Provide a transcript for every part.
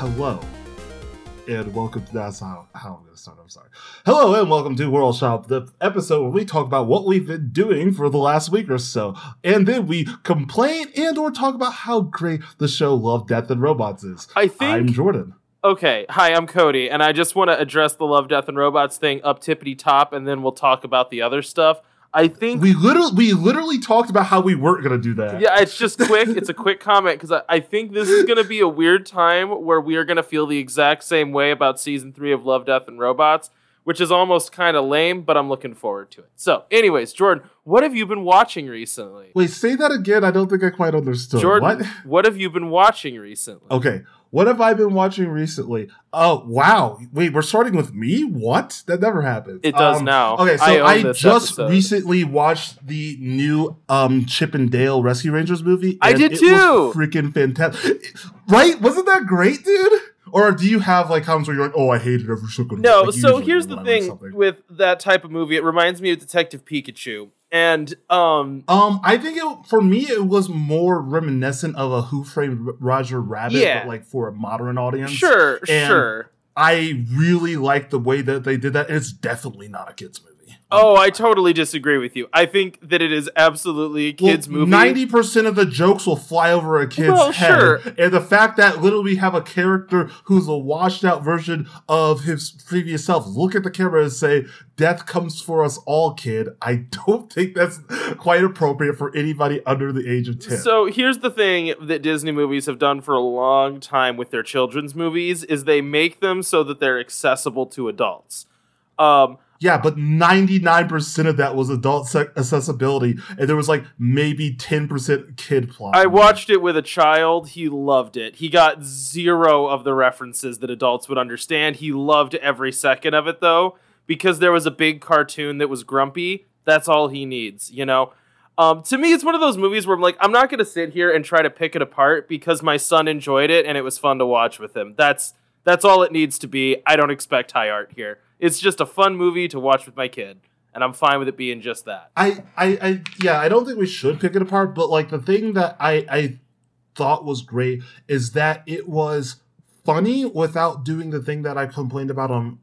hello and welcome to that's how, how I'm gonna start. I'm sorry. Hello and welcome to World Shop, the episode where we talk about what we've been doing for the last week or so, and then we complain and or talk about how great the show Love, Death, and Robots is. I think I'm Jordan. Okay, hi, I'm Cody, and I just want to address the Love, Death, and Robots thing up tippity top, and then we'll talk about the other stuff. I think We literally we literally talked about how we weren't gonna do that. yeah, it's just quick. it's a quick comment because I, I think this is going to be a weird time where we are going to feel the exact same way about season three of Love, Death, and Robots, which is almost kind of lame, but I'm looking forward to it. So, anyways, Jordan, what have you been watching recently? Wait, say that again. I don't think I quite understood. Jordan, What? what have you been watching recently? Okay. What have I been watching recently? Oh wow! Wait, we're starting with me. What? That never happened. It does Um, now. Okay, so I I, just episode. recently watched the new um Chip and Dale Rescue Rangers movie. I did it too. Freaking fantastic, right? Wasn't that great, dude? Or do you have like comments where you're like, "Oh, I hate it every single"? No, like, so here's the thing with that type of movie. It reminds me of Detective Pikachu, and um, Um, I think it for me it was more reminiscent of a Who Framed Roger Rabbit, Yeah. but like for a modern audience. sure, and- sure. I really like the way that they did that. It's definitely not a kids movie. Oh, I totally disagree with you. I think that it is absolutely a kids movie. Ninety percent of the jokes will fly over a kid's Well, head, sure. and the fact that literally we have a character who's a washed out version of his previous self look at the camera and say, "Death comes for us all, kid." I don't think that's quite appropriate for anybody under the age of ten. So here's the thing that Disney movies have done for a long time with their children's movies is they make them so that they're accessible to adults. Um, yeah, but ninety nine percent of that was adult se- accessibility, and there was like maybe ten percent kid plot. I watched it with a child. He loved it. He got zero of the references that adults would understand. He loved every second of it, though, because there was a big cartoon that was grumpy. That's all he needs, you know? Um, to me, it's one of those movies where I'm like, I'm not going to sit here and try to pick it apart because my son enjoyed it and it was fun to watch with him. That's that's all it needs to be. I don't expect high art here. It's just a fun movie to watch with my kid, and I'm fine with it being just that. I, I, I, yeah, I don't think we should pick it apart, but like the thing that I, I thought was great is that it was funny without doing the thing that I complained about on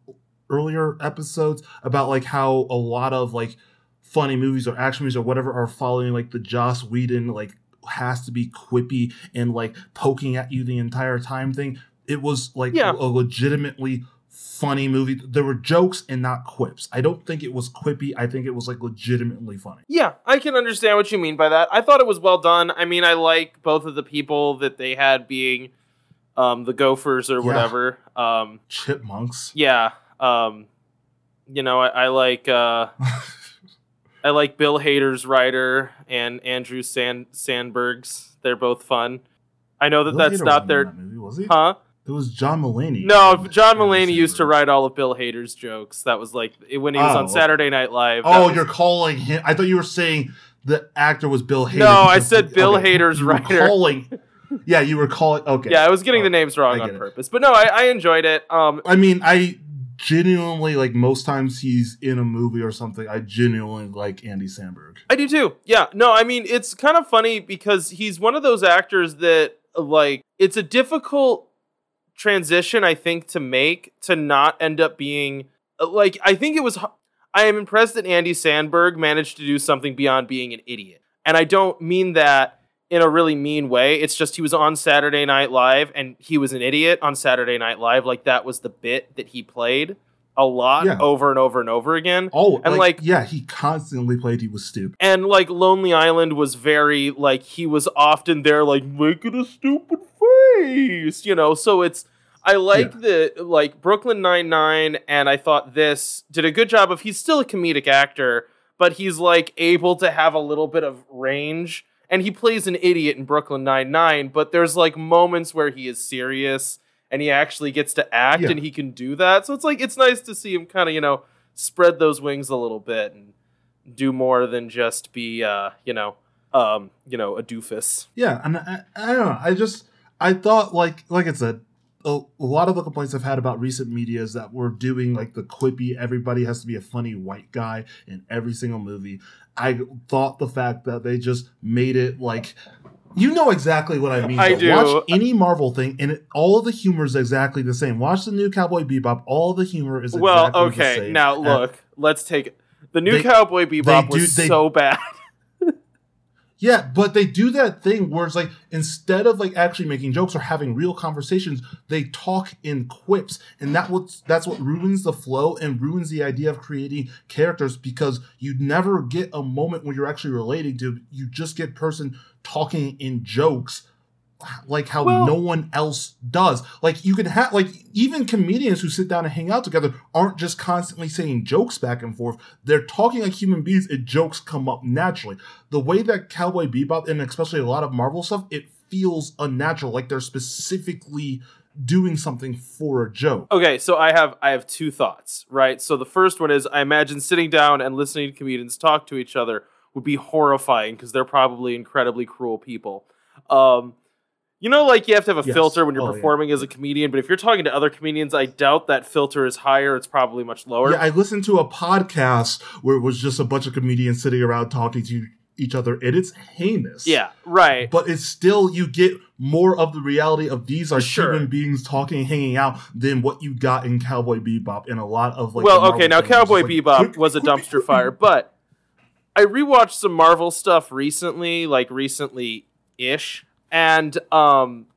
earlier episodes about like how a lot of like funny movies or action movies or whatever are following like the Joss Whedon like has to be quippy and like poking at you the entire time thing. It was like Yeah. a legitimately funny movie. There were jokes and not quips. I don't think it was quippy. I think it was like legitimately funny. Yeah, I can understand what you mean by that. I thought it was well done. I mean, I like both of the people that they had being um, the Gophers or Yeah. whatever. Um, Chipmunks. yeah, um, you know, I, I like uh, I like Bill Hader's writer and Andrew Sand Sandberg's. They're both fun. I know that Bill that's Hader not their that movie, was he? huh. It was John Mulaney. No, John Mulaney used to write all of Bill Hader's jokes. That was like when he was Oh, on. Saturday Night Live. Oh, was- you're calling him. I thought you were saying the actor was Bill Hader. No, I said Bill okay, Hader's writer. Calling. Yeah, you were calling. Okay. Yeah, I was getting Oh, the names wrong on it. purpose, but no, I, I enjoyed it. Um, I mean, I genuinely like most times he's in a movie or something. I genuinely like Andy Samberg. I do too. Yeah, no, I mean it's kind of funny because he's one of those actors that like it's a difficult transition I think to make to not end up being uh, like I think it was I am impressed that Andy Samberg managed to do something beyond being an idiot. And I don't mean that in a really mean way. It's just he was on Saturday Night Live and he was an idiot on Saturday Night Live like that was the bit that he played a lot Yeah. over and over and over again. Oh, And, like, like- yeah, he constantly played. He was stupid. and like Lonely Island was very like he was often there like making a stupid face, you know. So it's I like the like Brooklyn Nine Nine, and I thought this did a good job of. He's still a comedic actor, but he's like able to have a little bit of range, and he plays an idiot in Brooklyn Nine Nine. But there's like moments where he is serious and he actually gets to act, Yeah. and he can do that. So it's like it's nice to see him kind of you know spread those wings a little bit and do more than just be uh you know um you know a doofus Yeah, and I, I don't know. I just I thought like like I said, a, a lot of the complaints I've had about recent media is that we're doing like the quippy. Everybody has to be a funny white guy in every single movie. I thought the fact that they just made it like You know exactly what I mean. I do. Watch any Marvel thing, and it, all the humor is exactly the same. Watch the new Cowboy Bebop. All the humor is well, exactly the okay. Now And- look, let's take it. The new They- Cowboy Bebop do- was they- so bad. Yeah, but they do that thing where it's like instead of like actually making jokes or having real conversations, they talk in quips, and that what that's what ruins the flow and ruins the idea of creating characters because you never get a moment when you're actually relating to. You just get person talking in jokes. Like how Well- no one else does. Like you can have like even comedians who sit down and hang out together aren't just constantly saying jokes back and forth. They're talking like human beings and jokes come up naturally the way that Cowboy Bebop and especially a lot of Marvel stuff, it feels unnatural. Like they're specifically doing something for a joke. Okay, so I have I have two thoughts, right? So the first one is I imagine sitting down and listening to comedians talk to each other would be horrifying because they're probably incredibly cruel people. Um, you know, like you have to have a Yes. filter when you're Oh, yeah. performing as a comedian, but if you're talking to other comedians, I doubt that filter is higher. It's probably much lower. Yeah, I listened to a podcast where it was just a bunch of comedians sitting around talking to each other, and it's heinous. yeah, right. But it's still you get more of the reality of these are Sure. human beings talking, hanging out than what you got in Cowboy Bebop and a lot of like. well, okay, now. Cowboy like, Bebop was a dumpster fire, but I rewatched some Marvel stuff recently, like recently ish, and um,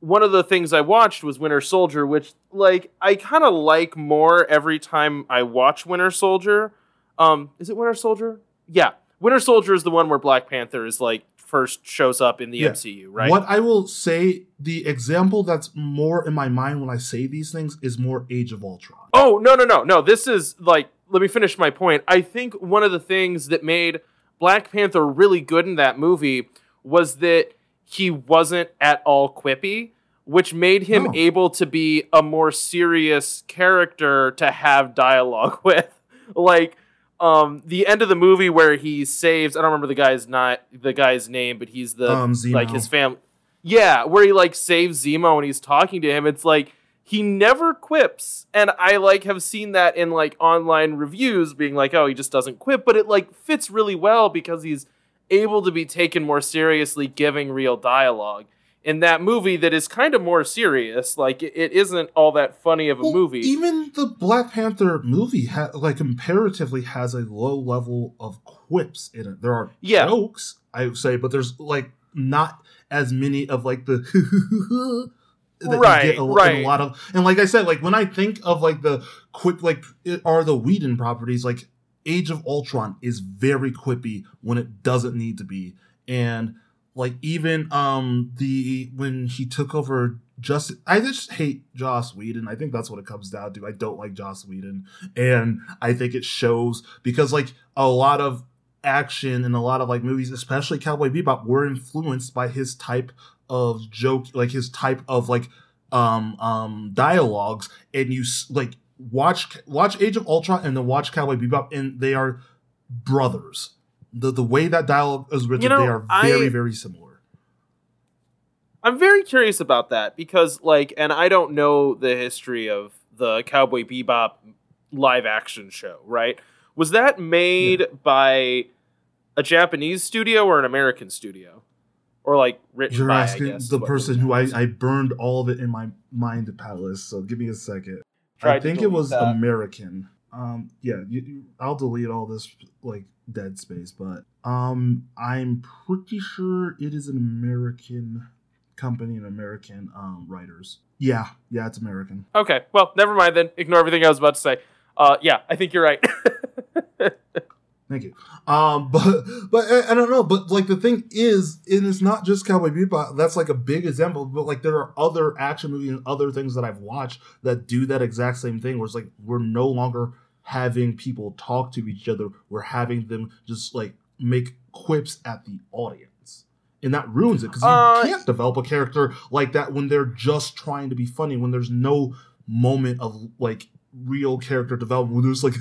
one of the things I watched was Winter Soldier, which like I kind of like more every time I watch Winter Soldier. Um, is it Winter Soldier? Yeah, Winter Soldier is the one where Black Panther is like first shows up in the Yeah. MCU, right? What I will say, the example that's more in my mind when I say these things is more Age of Ultron. Oh, no, no, no, no. This is like, let me finish my point. I think one of the things that made Black Panther really good in that movie was that he wasn't at all quippy, which made him No. able to be a more serious character to have dialogue with. like, um, the end of the movie where he saves, I don't remember the guy's not the guy's name, but he's the Um, like his family. Yeah, where he like saves Zemo and he's talking to him. It's like he never quips, and I like have seen that in like online reviews, being like, "Oh, he just doesn't quip," but it like fits really well because he's able to be taken more seriously, giving real dialogue in that movie that is kind of more serious. Like it, it isn't all that funny of a Well, movie. Even the Black Panther movie, ha- like comparatively, has a low level of quips in it. There are Yeah. jokes, I would say, but there's like not as many of like the that Right, you get a, in right. a lot of. And like I said, like when I think of like the quip, like it are the Whedon properties, like Age of Ultron is very quippy when it doesn't need to be, and like even um the when he took over just I just hate Joss Whedon. I think that's what it comes down to. I don't like Joss Whedon, and I think it shows because like a lot of action and a lot of like movies, especially Cowboy Bebop, were influenced by his type of joke, like his type of like um um dialogues, and you like watch watch Age of Ultron and then watch Cowboy Bebop, and they are brothers. The the way that dialogue is written, You know, they are very I- very similar. I'm very curious about that because, like, and I don't know the history of the Cowboy Bebop live action show, right? Was that made by a Japanese studio or an American studio? Or, like, written You're by, I asking guess, the person who I. I burned all of it in my mind palace. So give me a second. I think it was that. American. Um, yeah, you, you, I'll delete all this like dead space, but um, I'm pretty sure it is an American company and American um writers. Yeah, yeah, it's American. Okay, well, never mind then. Ignore everything I was about to say. Uh, yeah, I think you're right. Thank you. Um, but but I, I don't know. But like the thing is, and it's not just Cowboy Bebop. That's like a big example. But like there are other action movies and other things that I've watched that do that exact same thing. Where it's like we're no longer having people talk to each other. We're having them just like make quips at the audience. And that ruins it because you Uh, can't develop a character like that when they're just trying to be funny. When there's no moment of like real character development. There's like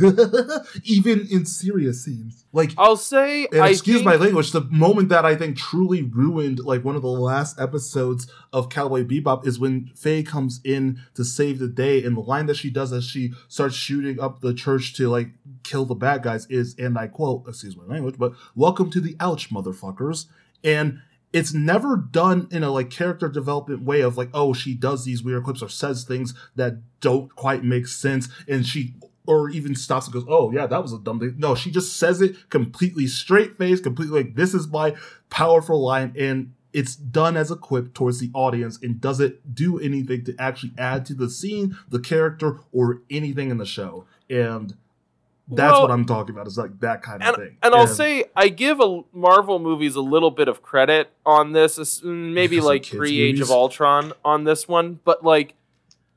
even in serious scenes, like I'll say, and I excuse think, my language, the moment that I think truly ruined like one of the last episodes of Cowboy Bebop is when Faye comes in to save the day, and the line that she does as she starts shooting up the church to like kill the bad guys is, and I quote, excuse my language, but "Welcome to the ouch, motherfuckers," and it's never done in a like character development way of like, oh, she does these weird clips or says things that don't quite make sense, and she or even stops and goes, "Oh yeah, that was a dumb thing." No, she just says it completely straight face, completely like, "This is my powerful line," and it's done as a quip towards the audience and doesn't do anything to actually add to the scene, the character, or anything in the show. And that's Well, what I'm talking about. Is like that kind of and, thing. and I'll say I give a Marvel movies a little bit of credit on this, mm, maybe Because like pre Age of. Ultron on this one, but like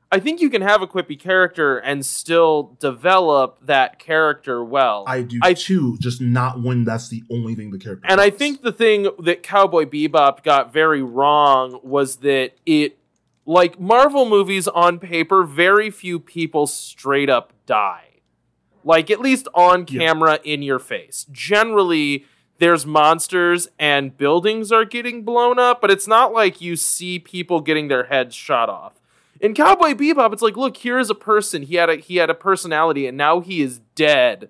I think you can have a quippy character and still develop that character well. I do I- too, just not when that's the only thing the character. and I think the thing that Cowboy Bebop got very wrong was that it like Marvel movies on paper, very few people straight up die. Like at least on Yeah. camera in your face. Generally there's monsters and buildings are getting blown up, but it's not like you see people getting their heads shot off. In Cowboy Bebop, it's like, look, here is a person. He had a he had a personality, and now he is dead.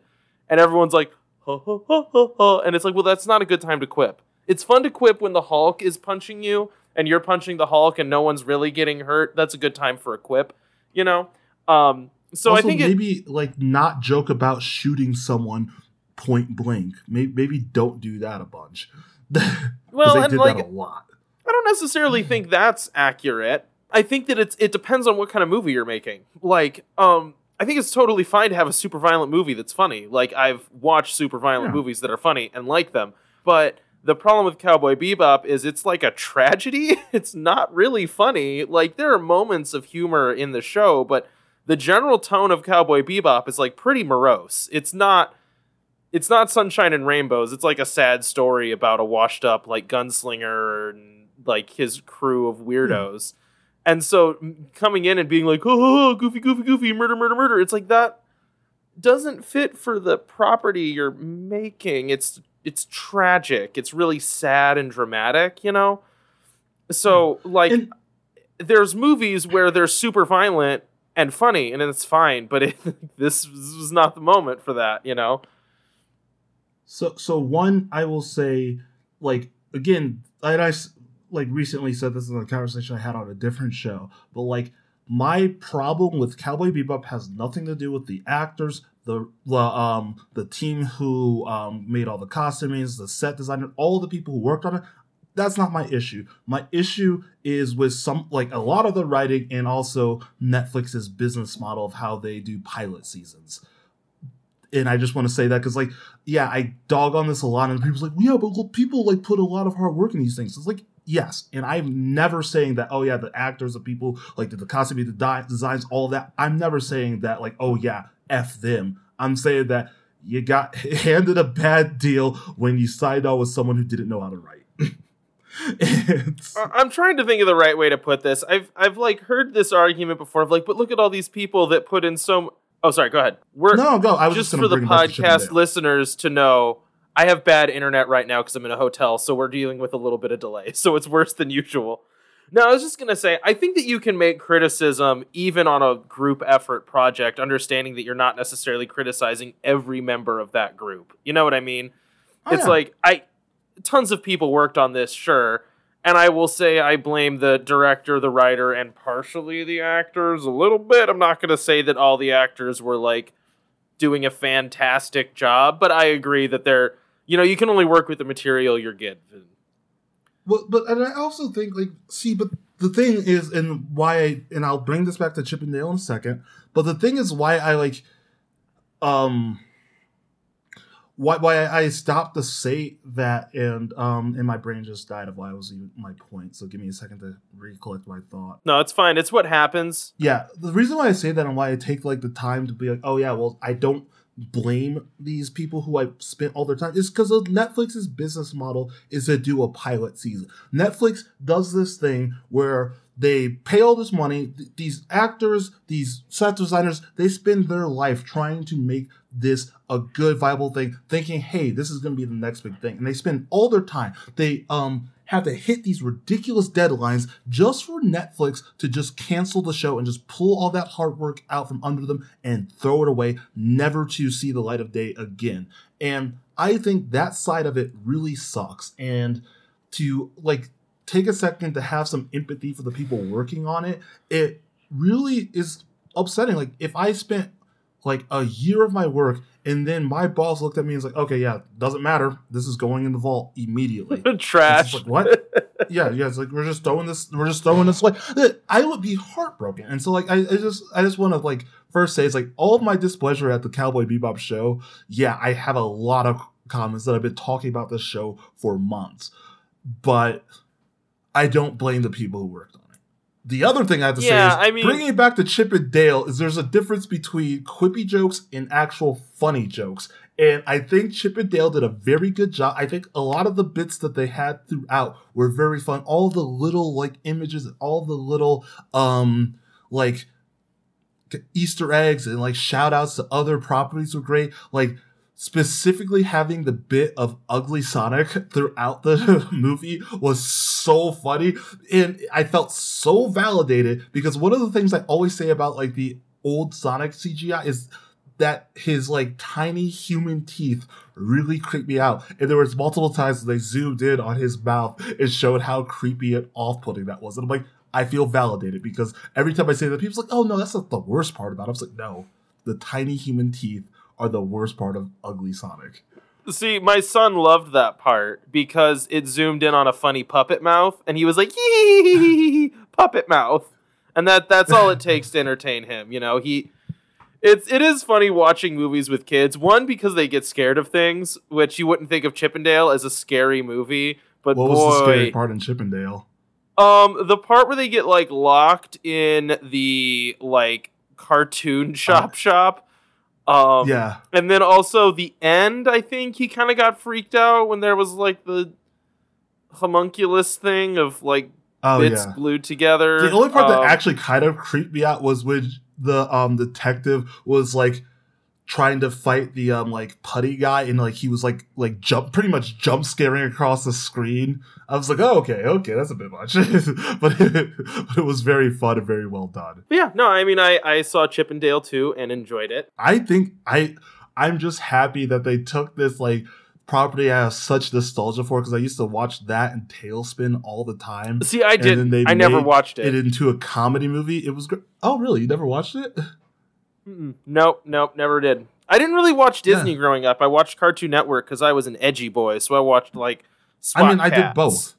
And everyone's like, ha, ha, ha, ha, ha. and it's like, well, that's not a good time to quip. It's fun to quip when the Hulk is punching you, and you're punching the Hulk, and no one's really getting hurt. That's a good time for a quip, you know. Um, so also, I think it, maybe like not joke about shooting someone point blank. Maybe, maybe don't do that a bunch. well, they and did like that a lot. I don't necessarily think that's accurate. I think that it's it depends on what kind of movie you're making. Like, um, I think it's totally fine to have a super violent movie that's funny. Like I've watched super violent Yeah. movies that are funny and like them. But the problem with Cowboy Bebop is it's like a tragedy. It's not really funny. Like there are moments of humor in the show, but the general tone of Cowboy Bebop is like pretty morose. It's not it's not sunshine and rainbows. It's like a sad story about a washed up like gunslinger and like his crew of hmm. weirdos. And so coming in and being like, oh, oh, oh, goofy, goofy, goofy, murder, murder, murder. It's like that doesn't fit for the property you're making. It's it's tragic. It's really sad and dramatic, you know? So hmm. like And- there's movies where they're super violent and funny and it's fine, but it, this, was not the moment for that, you know? So, so one, I will say, like again, I like recently said this in a conversation I had on a different show, but like my problem with Cowboy Bebop has nothing to do with the actors, the the um the team who um made all the costumings, the set designer, all the people who worked on it. That's not my issue. My issue is with some like a lot of the writing and also Netflix's business model of how they do pilot seasons. And I just want to say that because like yeah, I dog on this a lot, and people's like, yeah, but look, people like put a lot of hard work in these things. It's like, yes, and I'm never saying that. Oh yeah, the actors, the people, like the, the costume, the di- designs, all that. I'm never saying that. Like, oh yeah, f them. I'm saying that you got handed a bad deal when you signed on with someone who didn't know how to write. I'm trying to think of the right way to put this. I've I've like heard this argument before of like, but look at all these people that put in so. m- Oh, sorry. Go ahead. We're no, go. I was just just, for the bring it back to podcast listeners to know. I have bad internet right now because I'm in a hotel, so we're dealing with a little bit of delay. So it's worse than usual. No, I was just gonna say, I think that you can make criticism even on a group effort project, understanding that you're not necessarily criticizing every member of that group. You know what I mean? Oh, it's yeah. like I tons of people worked on this, sure. And I will say I blame the director, the writer, and partially the actors a little bit. I'm not going to say that all the actors were like doing a fantastic job, but I agree that they're, you know, you can only work with the material you're given. Well, but and I also think like see, but the thing is, and why I and I'll bring this back to Chippendale in a second. But the thing is, why I like, um, why why I stopped to say that, and um, and my brain just died of why I was even my point. So give me a second to recollect my thought. No, it's fine. It's what happens. Yeah, the reason why I say that and why I take like the time to be like, oh yeah, well, I don't blame these people who I spent all their time is because of Netflix's business model is to do a pilot season. Netflix does this thing where they pay all this money. Th- these actors, these set designers, they spend their life trying to make this a good, viable thing, thinking, hey, this is going to be the next big thing. And they spend all their time. They um have to hit these ridiculous deadlines just for Netflix to just cancel the show and just pull all that hard work out from under them and throw it away, never to see the light of day again. And I think that side of it really sucks. And to like take a second to have some empathy for the people working on it, it really is upsetting. Like if I spent like a year of my work and then my boss looked at me and was like, okay, yeah, doesn't matter. This is going in the vault immediately. Trash. Like, what? yeah, yeah. It's like we're just throwing this. We're just throwing this away. I would be heartbroken. And so, like, I, I just, I just want to like first say it's like all of my displeasure at the Cowboy Bebop show. Yeah, I have a lot of comments that I've been talking about this show for months, but I don't blame the people who worked. The other thing I have to Yeah, say is I mean- bringing it back to Chip and Dale is there's a difference between quippy jokes and actual funny jokes. And I think Chip and Dale did a very good job. I think a lot of the bits that they had throughout were very fun. All the little like images and all the little um like Easter eggs and like shout outs to other properties were great. Like specifically having the bit of ugly Sonic throughout the movie was so funny. And I felt so validated because one of the things I always say about like the old Sonic CGI is that his like tiny human teeth really creeped me out. And there was multiple times they zoomed in on his mouth and showed how creepy and off-putting that was. And I'm like, I feel validated because every time I say that, people's like, "Oh no, that's not the worst part about it." I was like, "No, the tiny human teeth are the worst part of Ugly Sonic." See, my son loved that part because it zoomed in on a funny puppet mouth, and he was like, "Yee, puppet mouth," and that that's all it takes to entertain him. You know, he it's it is funny watching movies with kids. One because they get scared of things, which you wouldn't think of Chippendale as a scary movie, but What boy, was the scary part in Chippendale? um, the part where they get like locked in the like cartoon shop shop. Um, yeah, and then also the end, I think he kind of got freaked out when there was like the homunculus thing of like oh bits yeah. glued together. The only part that Um, actually kind of creeped me out was when the um detective was like trying to fight the um like putty guy and like he was like like jump pretty much jump scaring across the screen. I was like, oh okay, okay, that's a bit much, but it, but it was very fun and very well done. Yeah, no, I mean, I I saw Chippendale too and enjoyed it. I think I I'm just happy that they took this like property I have such nostalgia for because I used to watch that and Tailspin all the time. See, I did. I never watched It it. into a comedy movie. It was great. Oh, really? You never watched it? Mm-mm. Nope, nope, never did. I didn't really watch Yeah. Disney growing up. I watched Cartoon Network because I was an edgy boy, so I watched like. SWAT I mean, I did both.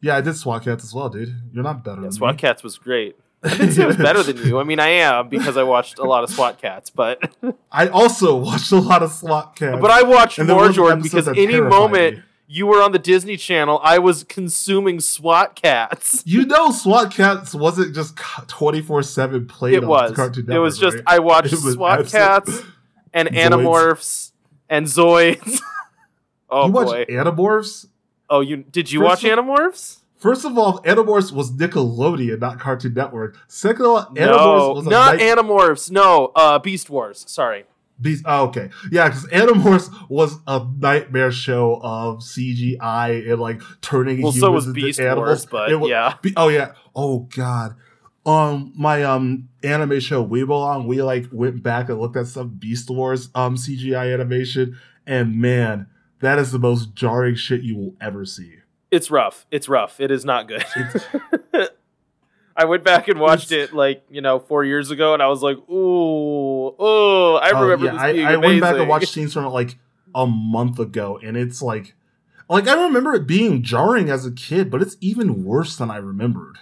Yeah, I did SWAT Cats as well, dude. You're not better Yeah, than SWAT me. Cats was great. I didn't say I was better than you. I mean, I am because I watched a lot of SWAT Cats, but I also watched a lot of SWAT Cats. but I watched more Jordan because any moment me. You were on the Disney Channel, I was consuming SWAT Cats. You know, SWAT Cats wasn't just twenty four seven played. It on was. Cartoon It was just right? I watched SWAT Cats and Zoids. Animorphs and Zoids. oh you boy! watched Animorphs? oh, you did you First watch of- Animorphs? First of all, Animorphs was Nickelodeon, not Cartoon Network. Second of all, Animorphs No, was not night- Animorphs. No, uh, Beast Wars. Sorry. Beast. Oh, okay, yeah, because Animorphs was a nightmare show of CGI and like turning Well, humans so was into Beast animals. Wars, but It wa- yeah. Be- oh yeah. Oh god. Um, my um anime show We Belong, we like went back and looked at some Beast Wars um CGI animation, and man, that is the most jarring shit you will ever see. It's rough. It's rough. It is not good. I went back and watched it like you know four years ago, and I was like, "Ooh, oh!" I remember yeah, this I, being I amazing. went back and watched scenes from it like a month ago, and it's like, like I remember it being jarring as a kid, but it's even worse than I remembered.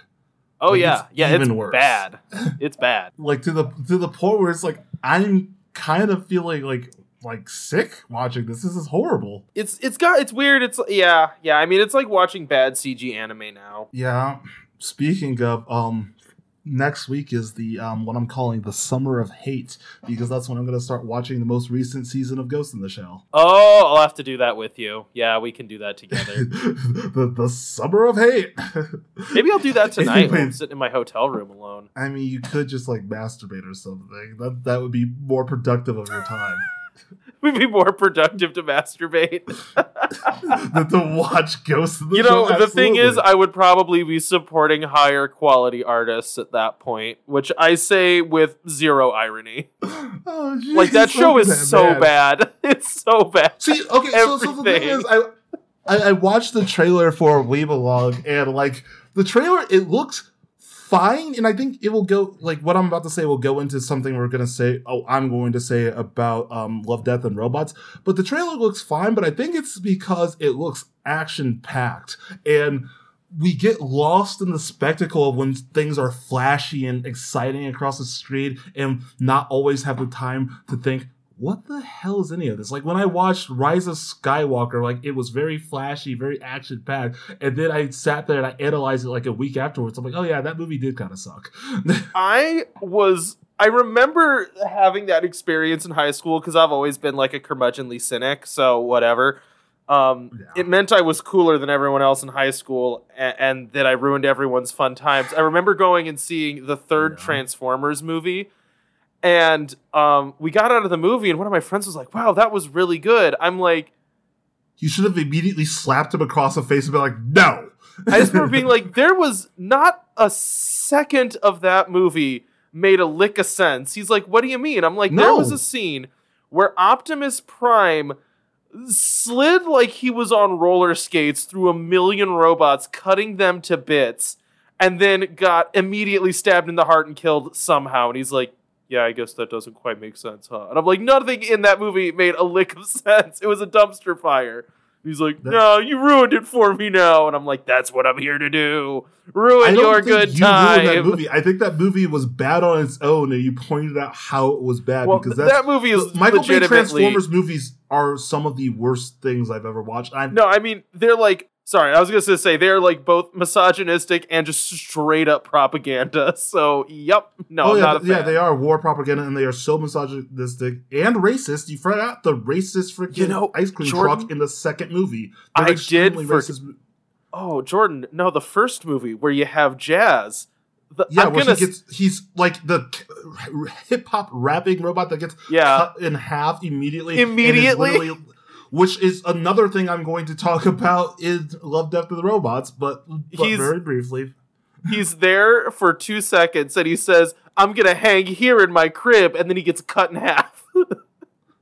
oh like, yeah, it's yeah, even it's worse. bad. It's bad. Like to the to the point where it's like I'm kind of feeling like like sick watching this. This is horrible. It's it's got it's weird. It's yeah yeah. I mean, it's like watching bad CG anime now. Yeah. Speaking of, um, next week is the um what I'm calling the summer of hate because that's when I'm gonna start watching the most recent season of Ghost in the Shell. Oh, I'll have to do that with you. Yeah, we can do that together. the the summer of hate. Maybe I'll do that tonight when I'm sitting in my hotel room alone. I mean, you could just like masturbate or something. That that would be more productive of your time We'd be more productive to masturbate. than to watch Ghost in the you know, Shell. the thing is, I would probably be supporting higher quality artists at that point, which I say with zero irony. oh, Like that show is that so man. bad. It's so bad. See, okay, so, so the thing is, I I, I watched the trailer for We Belong, and like the trailer, it looks fine, and I think it will go like what I'm about to say will go into something we're gonna say. Oh, I'm going to say about um, Love, Death, and Robots. But the trailer looks fine, but I think it's because it looks action packed and we get lost in the spectacle of when things are flashy and exciting across the street and not always have the time to think what the hell is any of this? Like when I watched Rise of Skywalker, like it was very flashy, very action packed, and then I sat there and I analyzed it like a week afterwards. I'm like, oh yeah, that movie did kind of suck. I was. I remember having that experience in high school because I've always been like a curmudgeonly cynic, so whatever. Um, Yeah. It meant I was cooler than everyone else in high school, and, and that I ruined everyone's fun times. I remember going and seeing the third Yeah. Transformers movie, and um, we got out of the movie, and one of my friends was like, "Wow, that was really good." I'm like, you should have immediately slapped him across the face and been like, no. I just remember being like, there was not a second of that movie made a lick of sense. He's like, what do you mean? I'm like, there was a scene where Optimus Prime slid like he was on roller skates through a million robots, cutting them to bits, and then got immediately stabbed in the heart and killed somehow. And he's like, yeah, I guess that doesn't quite make sense, huh? And I'm like, nothing in that movie made a lick of sense. It was a dumpster fire. He's like, no, you ruined it for me now. And I'm like, that's what I'm here to do. Ruin I don't your think good you ruined that time. movie. I think that movie was bad on its own, and you pointed out how it was bad Well, because that movie is Michael Bay. Transformers movies are some of the worst things I've ever watched. I'm No, I mean, they're like, sorry, I was going to say they're like both misogynistic and just straight up propaganda. So, yep. No, oh yeah, not a th- yeah, they are war propaganda, and they are so misogynistic and racist. You forgot the racist freaking You know, ice cream Jordan, truck in the second movie. I did for- racist Oh, Jordan, no, the first movie where you have jazz. The, Yeah, I'm where gonna, he gets he's like the hip hop rapping robot that gets yeah. cut in half immediately. Immediately? Which is another thing I'm going to talk about in Love, Death, and the Robots, but, but He's- very briefly. He's there for two seconds and he says, I'm going to hang here in my crib. And then he gets cut in half.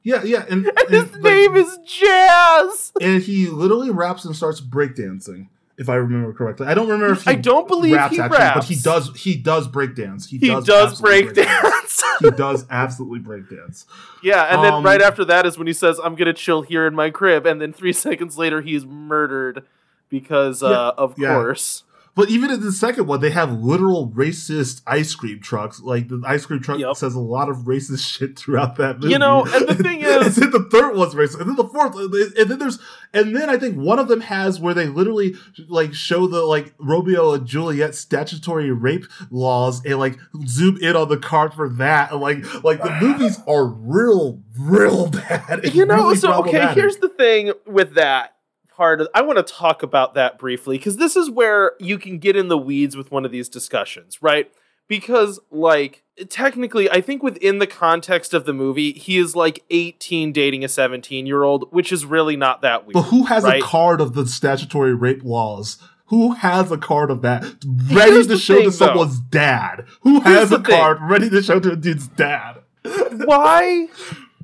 Yeah, yeah, and, and his like, name is Jazz. and he literally raps and starts breakdancing, if I remember correctly. I don't remember if he I don't believe raps he actually, raps. but he does. He does breakdance. He, He does, does, absolutely break dance. he does absolutely breakdance. Yeah, and then Um, right after that is when he says, "I'm gonna chill here in my crib," and then three seconds later he's murdered because, uh, of yeah. course, But even in the second one, they have literal racist ice cream trucks. Like the ice cream truck Yep. says a lot of racist shit throughout that movie. You know, and the thing is- and then the third one's racist, and then the fourth, and then there's, and then I think one of them has where they literally like show the like Romeo and Juliet statutory rape laws and like zoom in on the card for that, and like like the movies are real, real bad. you know. really so okay, here's the thing with that part. Of, I want to talk about that briefly because this is where you can get in the weeds with one of these discussions, right? Because like technically, I think within the context of the movie, he is like 18 dating a 17 year old, which is really not that weird. But who has right? a card of the statutory rape laws? Who has a card of that ready Here's to show thing, to though. someone's dad? Who Here's has a thing. card ready to show to a dude's dad? why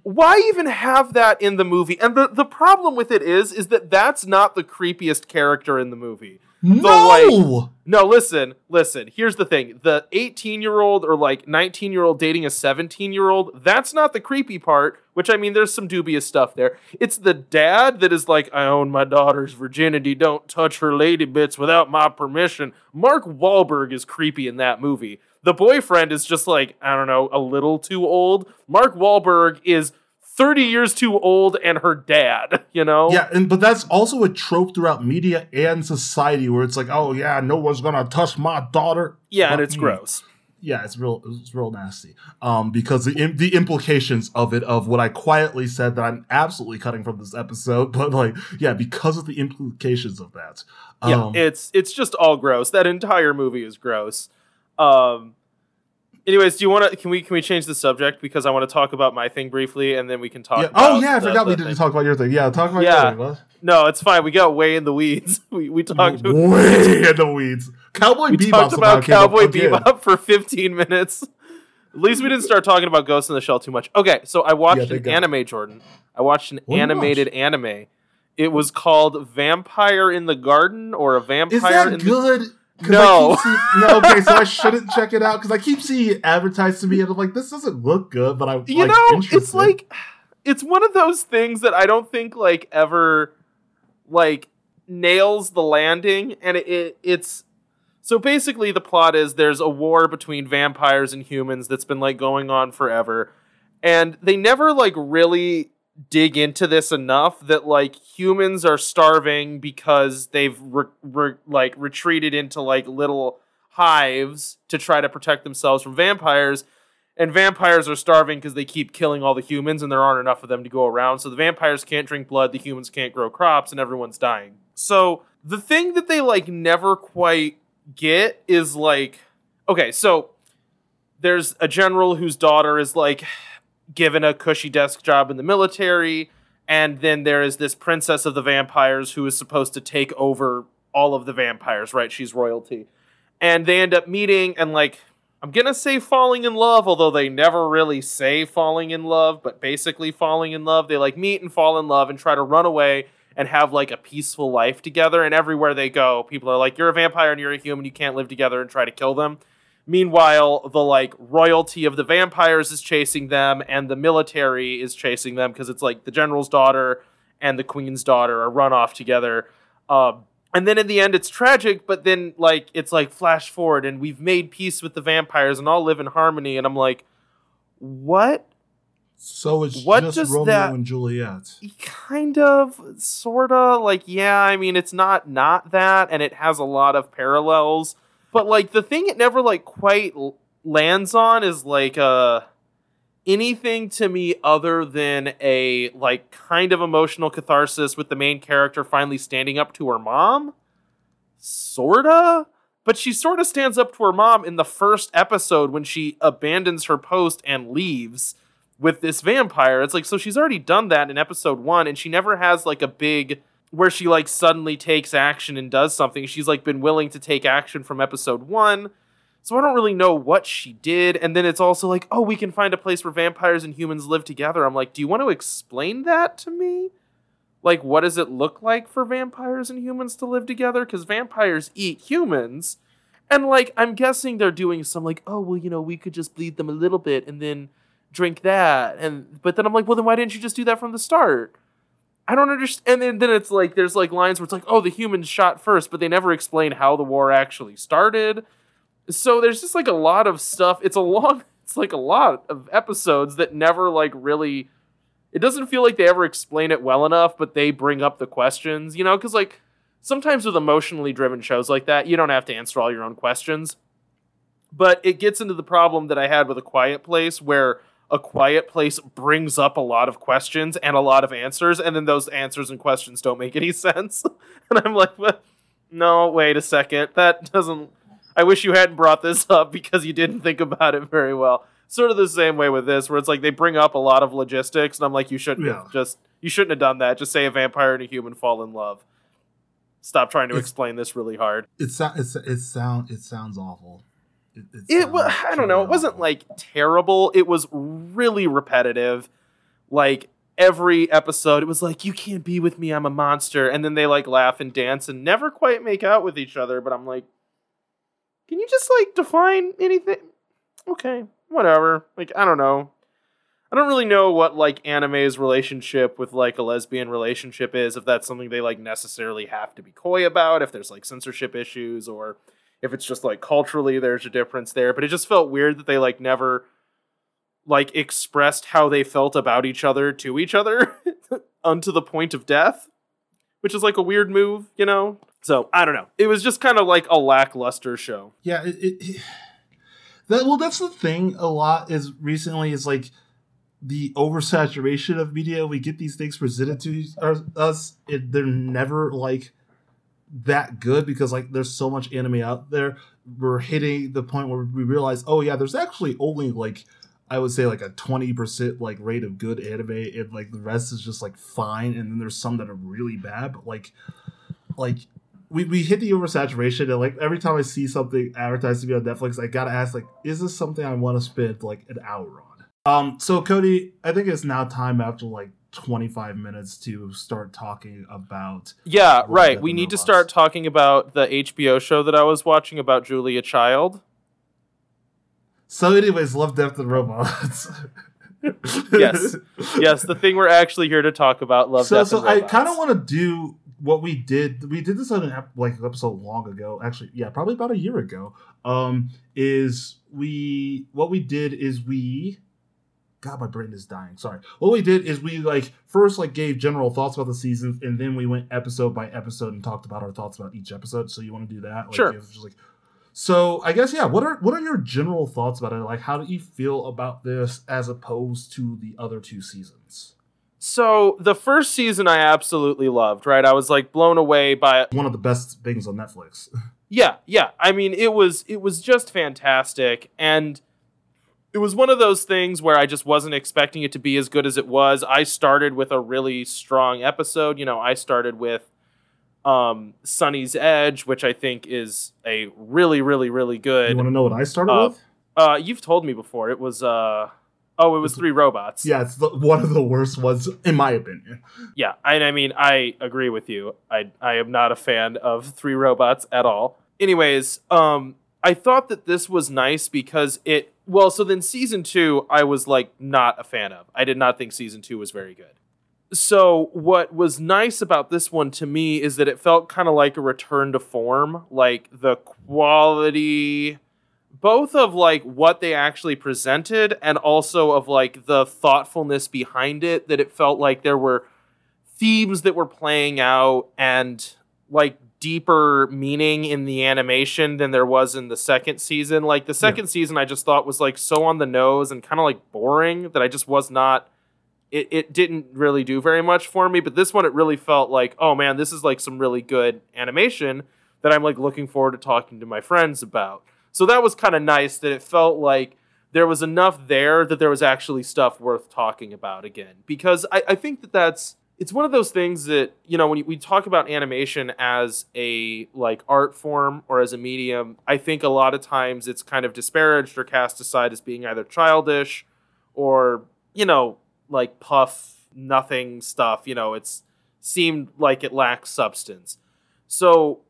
why even have that in the movie? And the, the problem with it is is that that's not the creepiest character in the movie No, no listen listen here's the thing. The 18 year old or like 19 year old dating a 17 year old that's not the creepy part which i mean there's some dubious stuff there. It's the dad that is like i own my daughter's virginity. Don't touch her lady bits without my permission. Mark Wahlberg is creepy in that movie. The boyfriend is just like i don't know a little too old. Mark Wahlberg is 30 years too old and her dad you know yeah, and but that's also a trope throughout media and society where it's like, oh yeah, no one's gonna touch my daughter. yeah and it's me. gross Yeah, it's real. It's real nasty. Um, because the the implications of it, of what I quietly said that I'm absolutely cutting from this episode, but like, yeah, because of the implications of that. Yeah, Um, it's it's just all gross. That entire movie is gross. Um anyways, do you want to can we can we change the subject because I want to talk about my thing briefly and then we can talk Yeah. Oh yeah, I the- forgot the we didn't thing. talk about your thing. Yeah, talk about Yeah. your thing. No, it's fine. We got way in the weeds. we we talked way in the weeds. Cowboy we Bebop talked about Cowboy. Bebop for 15 minutes. At least we didn't start talking about Ghost in the Shell too much. Okay, so I watched Yeah, an anime, Jordan. I watched an What animated anime. It was called Vampire in the Garden or a Vampire Is that in good? 'Cause No. No. Okay, so I shouldn't check it out because I keep seeing it advertised to me, and I'm like, this doesn't look good. But I, You like, know, interested. it's like it's one of those things that I don't think like ever like nails the landing and it, it it's so basically the plot is there's a war between vampires and humans that's been like going on forever and they never like really dig into this enough that like humans are starving because they've re- re- like retreated into like little hives to try to protect themselves from vampires. And vampires are starving because they keep killing all the humans and there aren't enough of them to go around. So the vampires can't drink blood the humans can't grow crops and everyone's dying. So the thing that they like never quite get is like okay so there's a general whose daughter is like given a cushy desk job in the military and then there is this princess of the vampires who is supposed to take over all of the vampires right? She's royalty. And they end up meeting and like i'm gonna say falling in love although they never really say falling in love but basically falling in love they like meet and fall in love and try to run away and have like a peaceful life together. And everywhere they go people are like you're a vampire and you're a human. You can't live together and try to kill them Meanwhile, the like royalty of the vampires is chasing them, and the military is chasing them because it's like the general's daughter and the queen's daughter are run off together. Um, and then in the end, it's tragic, but then like it's like flash forward, and we've made peace with the vampires and all live in harmony. And I'm like, what? so it's what just does Romeo that- and Juliet. Kind of, sorta. Like, yeah, I mean, it's not not that, and it has a lot of parallels. But like the thing it never like quite lands on is like uh anything to me other than a like kind of emotional catharsis with the main character finally standing up to her mom. Sorta. But she sort of stands up to her mom in the first episode when she abandons her post and leaves with this vampire. It's like so she's already done that in episode 1 and she never has like a big where she like suddenly takes action and does something. She's like been willing to take action from episode 1. So I don't really know what she did and then it's also like, "Oh, we can find a place where vampires and humans live together." I'm like, "Do you want to explain that to me?" Like what does it look like for vampires and humans to live together cuz vampires eat humans. And like I'm guessing they're doing some like, "Oh, well, you know, we could just bleed them a little bit and then drink that." And but then I'm like, "Well, then why didn't you just do that from the start?" I don't understand. And then, then it's like there's like lines where it's like, oh, the humans shot first, but they never explain how the war actually started. So there's just like a lot of stuff. It's a long, it's like a lot of episodes that never like really. It doesn't feel like they ever explain it well enough, but they bring up the questions, you know, because like sometimes with emotionally driven shows like that, you don't have to answer all your own questions. But it gets into the problem that I had with A Quiet Place, where a quiet place brings up a lot of questions and a lot of answers, and then those answers and questions don't make any sense. and I'm like, what? no, wait a second. That doesn't. I wish you hadn't brought this up because you didn't think about it very well. Sort of the same way with this, where it's like they bring up a lot of logistics, and I'm like, you shouldn't Yeah. have just you shouldn't have done that. Just say a vampire and a human fall in love. Stop trying to It's- explain this really hard. It sounds it's it sound it sounds awful. It, um, it was i don't know it wasn't like terrible it was really repetitive like every episode it was like you can't be with me i'm a monster and then they like laugh and dance and never quite make out with each other but i'm like can you just like define anything? Okay whatever like i don't know. I don't really know what like anime's relationship with like a lesbian relationship is if that's something they like necessarily have to be coy about if there's like censorship issues or if it's just like culturally there's a difference there but it just felt weird that they like never like expressed how they felt about each other to each other unto the point of death which is like a weird move you know so i don't know it was just kind of like a lackluster show Yeah, it, it, that well, that's the thing. A lot is recently is like the oversaturation of media. We get these things presented to us- us, it, they're never like that good because like there's so much anime out there. We're hitting the point where we realize, oh yeah, there's actually only like I would say like a twenty percent like rate of good anime, and like the rest is just like fine. And then there's some that are really bad, but like like we, we hit the oversaturation and like every time I see something advertised to me on Netflix, I gotta ask like, is this something I want to spend like an hour on? Um, so Cody, I think it's now time after like 25 minutes to start talking about. Yeah, right. We need to start talking about the HBO show that I was watching about Julia Child. So, anyways, love, death, and robots. Yes. yes, the thing we're actually here to talk about. Love, so, Death, so I kind of want to do what we did. We did this on an ep- like an episode long ago. Actually, yeah, probably about a year ago. Um, is we what we did is we. God, my brain is dying. Sorry. What we did is we like first like gave general thoughts about the seasons, and then we went episode by episode and talked about our thoughts about each episode. So you want to do that? Like, Sure. just like so I guess yeah. What are what are your general thoughts about it? Like, how do you feel about this as opposed to the other two seasons? So the first season I absolutely loved, right? I was like blown away by One of the best things on Netflix. Yeah, yeah. I mean, it was it was just fantastic and it was one of those things where I just wasn't expecting it to be as good as it was. I started with a really strong episode, you know, I started with um Sonnie's Edge, which I think is a really really really good. You want to know what I started Uh, with? uh you've told me before. It was uh oh, it was It's- Three Robots. Yeah, it's the, one of the worst ones in my opinion. Yeah, and I mean, I agree with you. I I am not a fan of Three Robots at all. Anyways, um, I thought that this was nice because it. Well, so then season two, I was like not a fan of. I did not think season two was very good. So what was nice about this one to me is that it felt kind of like a return to form, like the quality both of like what they actually presented and also of like the thoughtfulness behind it that it felt like there were themes that were playing out and like deeper meaning in the animation than there was in the second season. Like the second season i just thought was like so on the nose and kind of like boring that i just was not it, it didn't really do very much for me. But this one it really felt like oh man this is like some really good animation that i'm like looking forward to talking to my friends about. So that was kind of nice that it felt like there was enough there that there was actually stuff worth talking about again. Because I, I think that that's it's one of those things that you know when we talk about animation as a like art form or as a medium, I think a lot of times it's kind of disparaged or cast aside as being either childish or you know like puff nothing stuff. You know, it's seemed like it lacks substance. So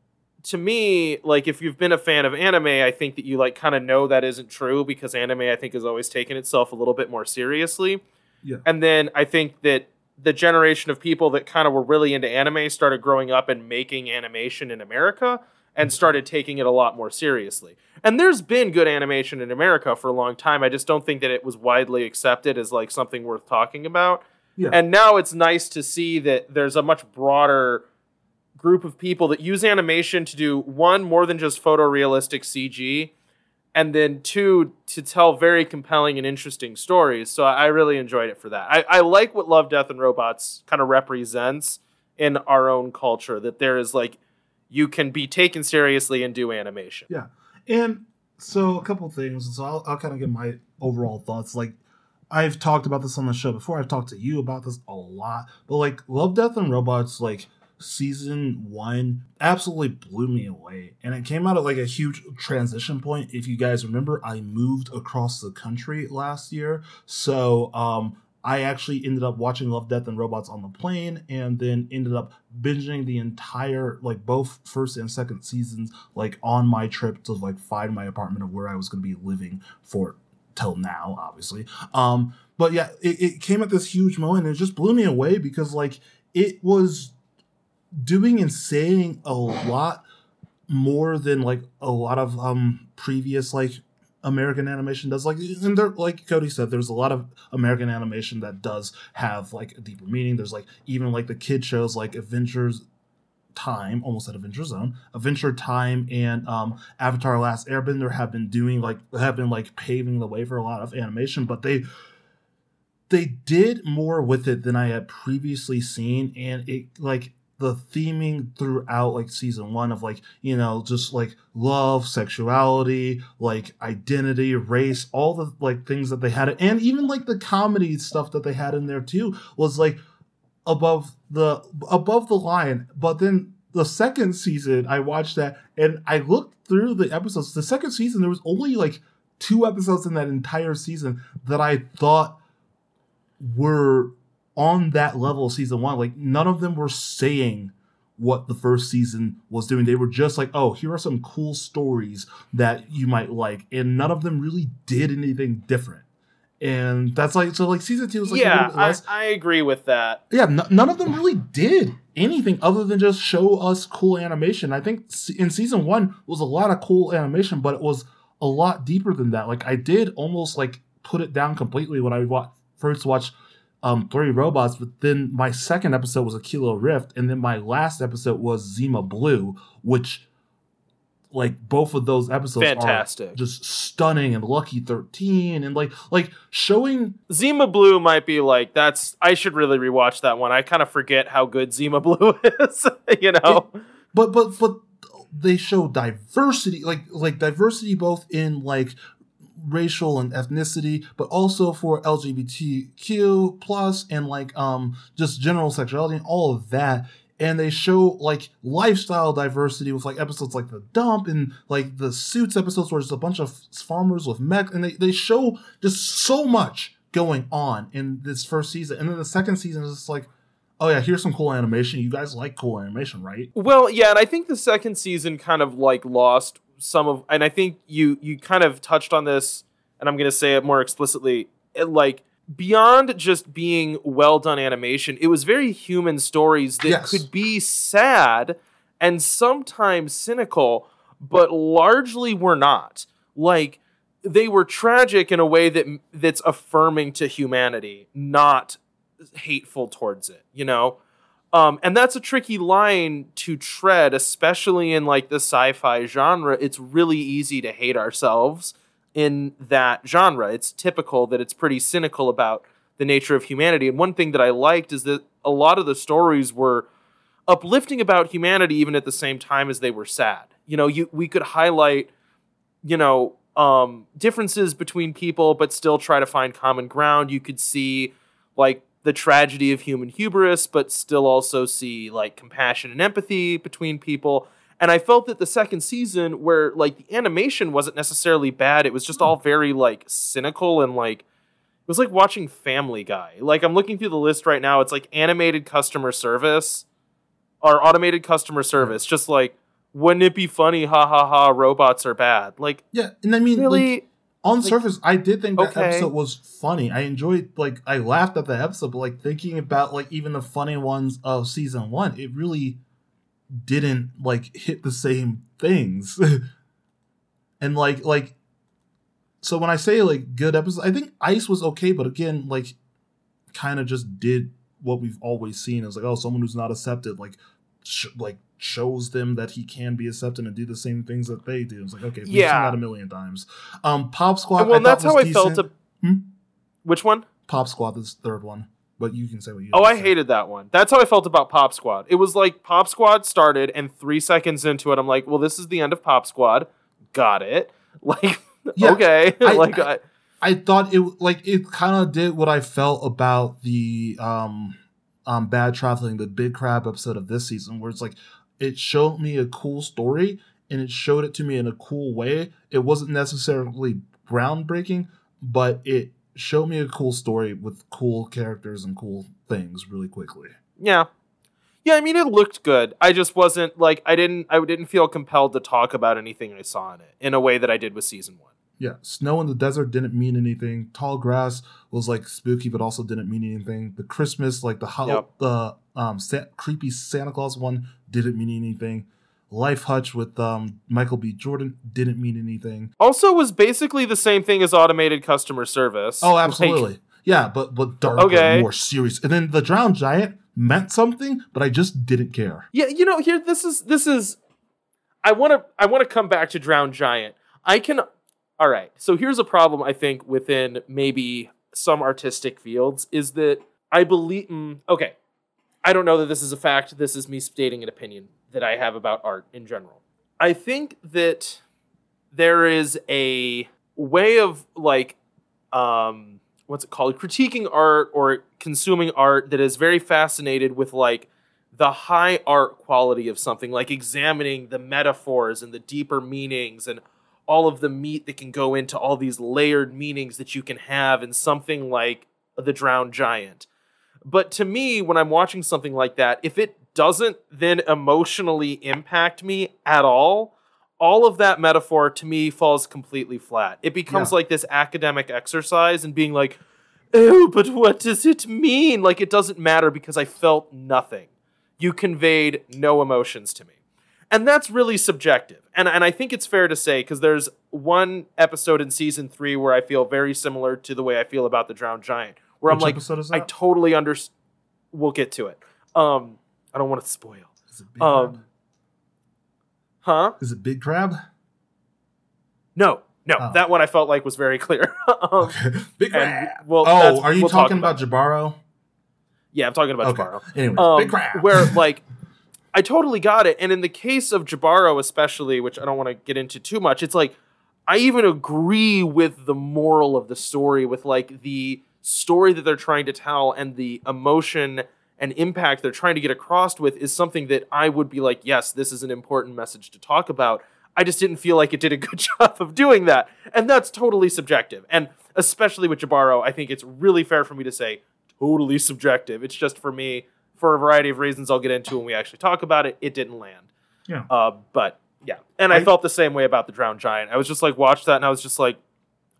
to me, like if you've been a fan of anime, I think that you like kind of know that isn't true because anime I think has always taken itself a little bit more seriously. Yeah. And then I think that the generation of people that kind of were really into anime started growing up and making animation in America and started taking it a lot more seriously. And there's been good animation in America for a long time. I just don't think that it was widely accepted as like something worth talking about. Yeah. And now it's nice to see that there's a much broader group of people that use animation to do one more than just photorealistic CG and then two to tell very compelling and interesting stories. So I really enjoyed it for that. I, I like what Love, Death, and Robots kind of represents in our own culture. That there is like you can be taken seriously and do animation. Yeah. And so a couple things. So I'll, I'll kind of give my overall thoughts. Like I've talked about this on the show before. I've talked to you about this a lot. But like Love, Death, and Robots, like season one absolutely blew me away. And it came out at like a huge transition point. If you guys remember, I moved across the country last year. So um I actually ended up watching Love, Death, and Robots on the plane, and then ended up binging the entire, like both first and second seasons, like on my trip to like find my apartment of where I was going to be living for till now, obviously. Um, but yeah, it, it came at this huge moment, and it just blew me away because like it was doing and saying a lot more than like a lot of um previous like American animation does. Like, and there, like Cody said, there's a lot of American animation that does have like a deeper meaning. There's like even like the kid shows like Adventures Time, almost at Adventure Zone, Adventure Time, and um, Avatar: Last Airbender have been doing like have been like paving the way for a lot of animation, but they they did more with it than I had previously seen, and it like the theming throughout like season one of like you know just like love sexuality like identity race all the like things that they had. And even like the comedy stuff that they had in there too was like above the above the line. But then the second season i watched that and i looked through the episodes. The second season there was only like two episodes in that entire season that I thought were on that level season one. Like none of them were saying what the first season was doing. They were just like, oh, here are some cool stories that you might like. And none of them really did anything different. And that's like, so like season two was like, yeah, I, I, agree with that. Yeah, n- none of them really did anything other than just show us cool animation. I think in season one was a lot of cool animation, but it was a lot deeper than that. Like I did almost like put it down completely when I wa- first watched um, Three Robots, but then my second episode was Aquila Rift, and then my last episode was Zima Blue, which like both of those episodes fantastic. just stunning and lucky 13 and like like showing zima blue might be like that's i should really rewatch that one. I kind of forget how good zima blue is you know? It, but but but they show diversity like like diversity both in like racial and ethnicity, but also for LGBTQ plus and like um just general sexuality and all of that. And they show like lifestyle diversity with like episodes like the dump and like the suits episodes where there's a bunch of farmers with mech and they, they show just so much going on in this first season. And then the second season is just like, oh yeah, here's some cool animation. You guys like cool animation, right? Well, yeah, and I think the second season kind of like lost some of and I think you you kind of touched on this and I'm going to say it more explicitly it, like beyond just being well done animation it was very human stories that yes. could be sad and sometimes cynical but largely were not like they were tragic in a way that that's affirming to humanity not hateful towards it you know um, and that's a tricky line to tread, especially in like the sci-fi genre. It's really easy to hate ourselves in that genre. It's typical that it's pretty cynical about the nature of humanity. And one thing that I liked is that a lot of the stories were uplifting about humanity even at the same time as they were sad. You know, you we could highlight, you know, um, differences between people, but still try to find common ground. You could see like the tragedy of human hubris, but still also see like compassion and empathy between people. And I felt that the second season, where like the animation wasn't necessarily bad, it was just all very like cynical and like it was like watching Family Guy. Like I'm looking through the list right now, it's like animated customer service or automated customer service. Just like, wouldn't it be funny? Ha ha ha! Robots are bad. Like, yeah, and I mean, really. Like, on like, surface, I did think that okay. episode was funny. I enjoyed like I laughed at the episode, but like thinking about like even the funny ones of season one, it really didn't like hit the same things. and like like so when I say like good episode, I think Ice was okay, but again, like kind of just did what we've always seen. It's like, oh, someone who's not accepted, like sh- like shows them that he can be accepted and do the same things that they do. It's like, okay, we've yeah. seen that a million times. Um, Pop Squad. Well, that's how I decent. felt. A- hmm? Which one? Pop Squad is third one. But you can say what you. Oh, I say. hated that one. That's how I felt about Pop Squad. It was like Pop Squad started, and three seconds into it, I'm like, well, this is the end of Pop Squad. Got it. Like, yeah, okay. I, like, I, I, I thought it like it kind of did what I felt about the um um bad traveling, the big crab episode of this season, where it's like it showed me a cool story and it showed it to me in a cool way. It wasn't necessarily groundbreaking, but it showed me a cool story with cool characters and cool things really quickly. Yeah. Yeah, I mean it looked good. I just wasn't like I didn't I didn't feel compelled to talk about anything I saw in it in a way that I did with season 1. Yeah, snow in the desert didn't mean anything. Tall grass was like spooky, but also didn't mean anything. The Christmas, like the ho- yep. the um sa- creepy Santa Claus one, didn't mean anything. Life Hutch with um, Michael B. Jordan didn't mean anything. Also, was basically the same thing as automated customer service. Oh, absolutely. Like, yeah, but but darker, okay. more serious. And then the Drowned Giant meant something, but I just didn't care. Yeah, you know, here this is this is. I want to I want to come back to Drowned Giant. I can. All right, so here's a problem I think within maybe some artistic fields is that I believe. Mm, okay, I don't know that this is a fact. This is me stating an opinion that I have about art in general. I think that there is a way of like um what's it called critiquing art or consuming art that is very fascinated with like the high art quality of something like examining the metaphors and the deeper meanings and all of the meat that can go into all these layered meanings that you can have in something like The Drowned Giant. But to me, when I'm watching something like that, if it doesn't then emotionally impact me at all, all of that metaphor to me falls completely flat. It becomes Yeah. like this academic exercise and being like, oh, but what does it mean? Like, it doesn't matter because I felt nothing. You conveyed no emotions to me. And that's really subjective. And, and I think it's fair to say, because there's one episode in season three where I feel very similar to the way I feel about the Drowned Giant, where I'm like, episode is I totally understand. We'll get to it. Um, I don't want to spoil. Is it big Um, crab? Huh? Is it big crab? No, no. Oh. That one I felt like was very clear. um, Okay. Big crab. well, oh, are you we'll talk talking about Jibaro? Yeah, I'm talking about Okay. Jibaro. Anyways, Um, big crab. where like I totally got it. And in the case of Jibaro, especially, which I don't want to get into too much, it's like I even agree with the moral of the story, with like the story that they're trying to tell and the emotion and impact they're trying to get across with is something that I would be like, yes, this is an important message to talk about. I just didn't feel like it did a good job of doing that. And that's totally subjective. And especially with Jibaro, I think it's really fair for me to say totally subjective. It's just for me, for a variety of reasons I'll get into when we actually talk about it, it didn't land. Yeah. Uh, but yeah. And I, I- felt the same way about the Drowned Giant. I was just like, watch that, and I was just like,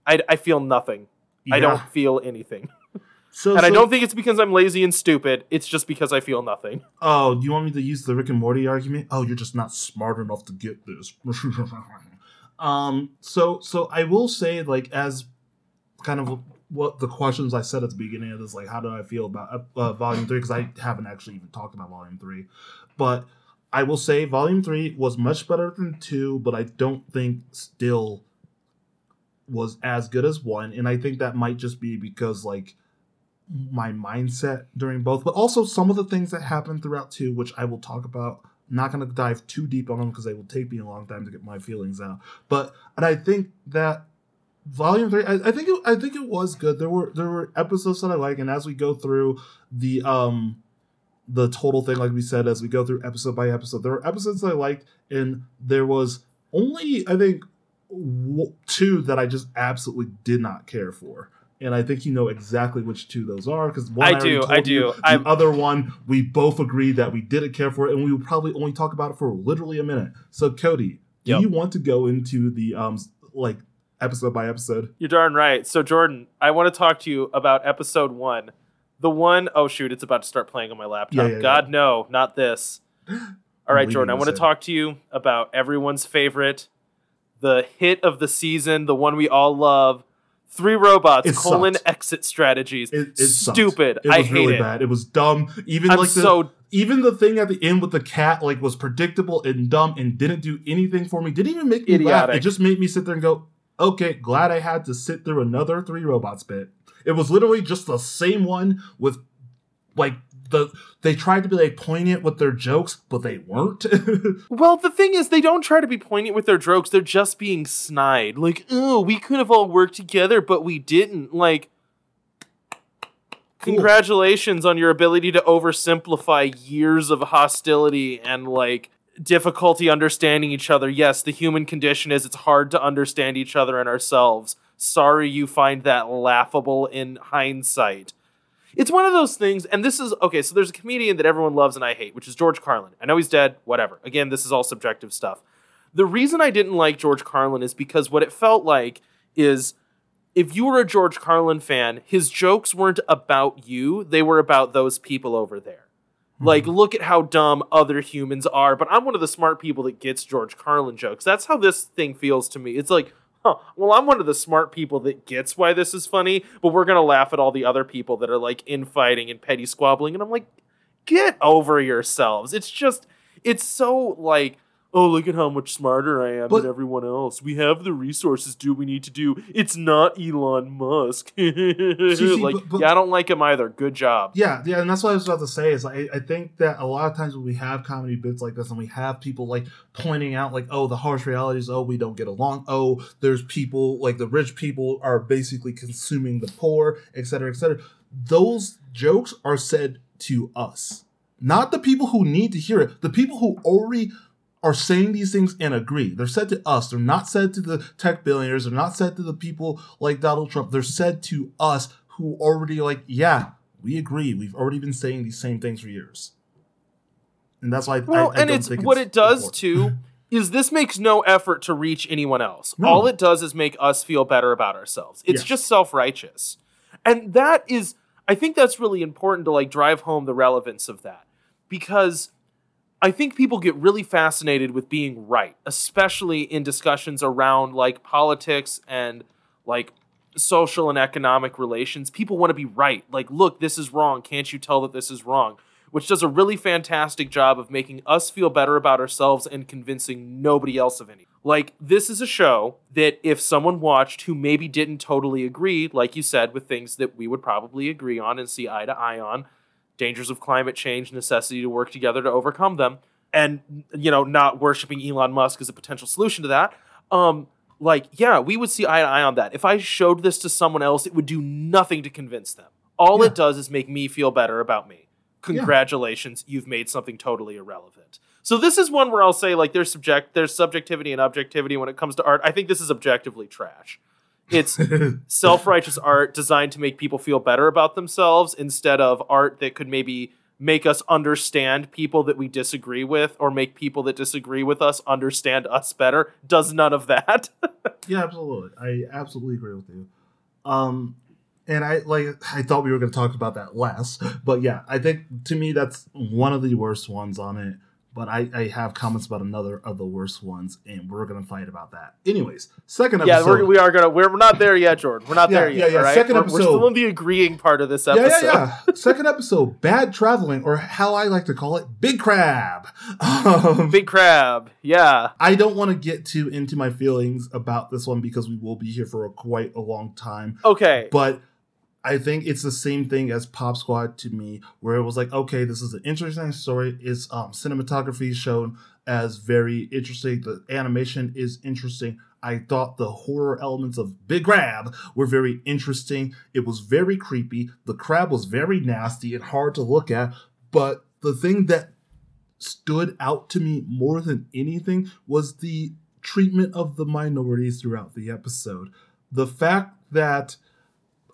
I, I feel nothing. I don't feel anything. So, And I don't think it's because I'm lazy and stupid. It's just because I feel nothing. Oh, do you want me to use the Rick and Morty argument? Oh, you're just not smart enough to get this. um. So, so I will say, like, as kind of what the questions I said at the beginning of this, like, how do I feel about uh, Volume Three? Because I haven't actually even talked about Volume Three, but I will say Volume Three was much better than two, but I don't think still was as good as one, and I think that might just be because like my mindset during both, but also some of the things that happened throughout two, which I will talk about. not going to dive too deep on them because they will take me a long time to get my feelings out. But and I think that volume three, I, I think it, I think it was good. There were there were episodes that I like, and as we go through the um the total thing, like we said, as we go through episode by episode, there were episodes that I liked, and there was only I think w- two that I just absolutely did not care for. And I think you know exactly which two those are because one I already do, I do. you, The I'm- other one we both agreed that we didn't care for it, and we would probably only talk about it for literally a minute. So Cody, do Yep. you want to go into the um like episode by episode? You're darn right. So, Jordan, I want to talk to you about episode one. The one, oh shoot, it's about to start playing on my laptop. Yeah, yeah, God, no, not this. All right, Jordan, I want to talk to you about everyone's favorite, the hit of the season, the one we all love. Three robots, It colon sucked. exit strategies. It, it. Stupid. It was I hate really it. bad. It was dumb. Even I'm like the so even the thing at the end with the cat like was predictable and dumb and didn't do anything for me. Didn't even make me laugh. Idiotic. It just made me sit there and go, okay, glad I had to sit through another three robots bit. It was literally just the same one with like the they tried to be like poignant with their jokes, but they weren't. Well, the thing is, they don't try to be poignant with their jokes. They're just being snide. Like, oh, we could have all worked together, but we didn't. Like, congratulations on your ability to oversimplify years of hostility and, like, difficulty understanding each other. Yes, the human condition is it's hard to understand each other and ourselves. Sorry you find that laughable in hindsight. It's one of those things, and this is okay. So there's a comedian that everyone loves and I hate, which is George Carlin. I know he's dead, whatever. Again, this is all subjective stuff. The reason I didn't like George Carlin is because what it felt like is if you were a George Carlin fan, his jokes weren't about you, they were about those people over there. Like, mm-hmm. look at how dumb other humans are, but I'm one of the smart people that gets George Carlin jokes. That's how this thing feels to me. It's like, huh, well, I'm one of the smart people that gets why this is funny, but we're gonna laugh at all the other people that are like infighting and petty squabbling. And I'm like, get over yourselves. It's just, it's so like, oh, look at how much smarter I am But- than everyone else. We have the resources do we need to do. It's not Elon Musk. like, but- but- yeah, I don't like him either. Good job. Yeah, yeah, and that's what I was about to say. Is like, I, I think that a lot of times when we have comedy bits like this, and we have people like pointing out, like, oh, the harsh realities. Oh, we don't get along. Oh, there's people like the rich people are basically consuming the poor, et cetera, et cetera. Those jokes are said to us, not the people who need to hear it. The people who already are saying these things and agree. They're said to us. They're not said to the tech billionaires. They're not said to the people like Donald Trump. They're said to us who already like, yeah, we agree. We've already been saying these same things for years. And that's why well, I, I and it's what it does important. too is this makes no effort to reach anyone else. No. All it does is make us feel better about ourselves. It's just self-righteous. And that is I think that's really important to like drive home the relevance of that. Because I think people get really fascinated with being right, especially in discussions around like politics and like social and economic relations. People want to be right. Like, look, this is wrong. Can't you tell that this is wrong? Which does a really fantastic job of making us feel better about ourselves and convincing nobody else of any. Like, this is a show that if someone watched who maybe didn't totally agree, like you said, with things that we would probably agree on and see eye to eye on, dangers of climate change, necessity to work together to overcome them, and you know, not worshiping Elon Musk as a potential solution to that. Um, like, yeah, we would see eye to eye on that. If I showed this to someone else, it would do nothing to convince them. All yeah. it does is make me feel better about me. Congratulations, yeah. you've made something totally irrelevant. So this is one where I'll say like there's subject there's subjectivity and objectivity when it comes to art. I think this is objectively trash. It's self righteous art designed to make people feel better about themselves instead of art that could maybe make us understand people that we disagree with or make people that disagree with us understand us better. Does none of that. yeah, absolutely. I absolutely agree with you. Um, and I like I thought we were going to talk about that less, but yeah, I think to me that's one of the worst ones on it but I, I have comments about another of the worst ones, and we're gonna fight about that. Anyways, second episode. Yeah, we're, we are gonna. We're, we're not there yet, Jordan. We're not yeah, there yet. Yeah, yeah. Right? Second we're, episode. We're still in the agreeing part of this episode. Yeah, yeah, yeah. second episode, bad traveling, or how I like to call it, big crab. Um, big crab. Yeah. I don't want to get too into my feelings about this one because we will be here for a, quite a long time. Okay. But I think it's the same thing as Pop Squad to me, where it was like, okay, this is an interesting story. Its um, cinematography shown as very interesting. The animation is interesting. I thought the horror elements of Big Crab were very interesting. It was very creepy. The crab was very nasty and hard to look at. But the thing that stood out to me more than anything was the treatment of the minorities throughout the episode. The fact that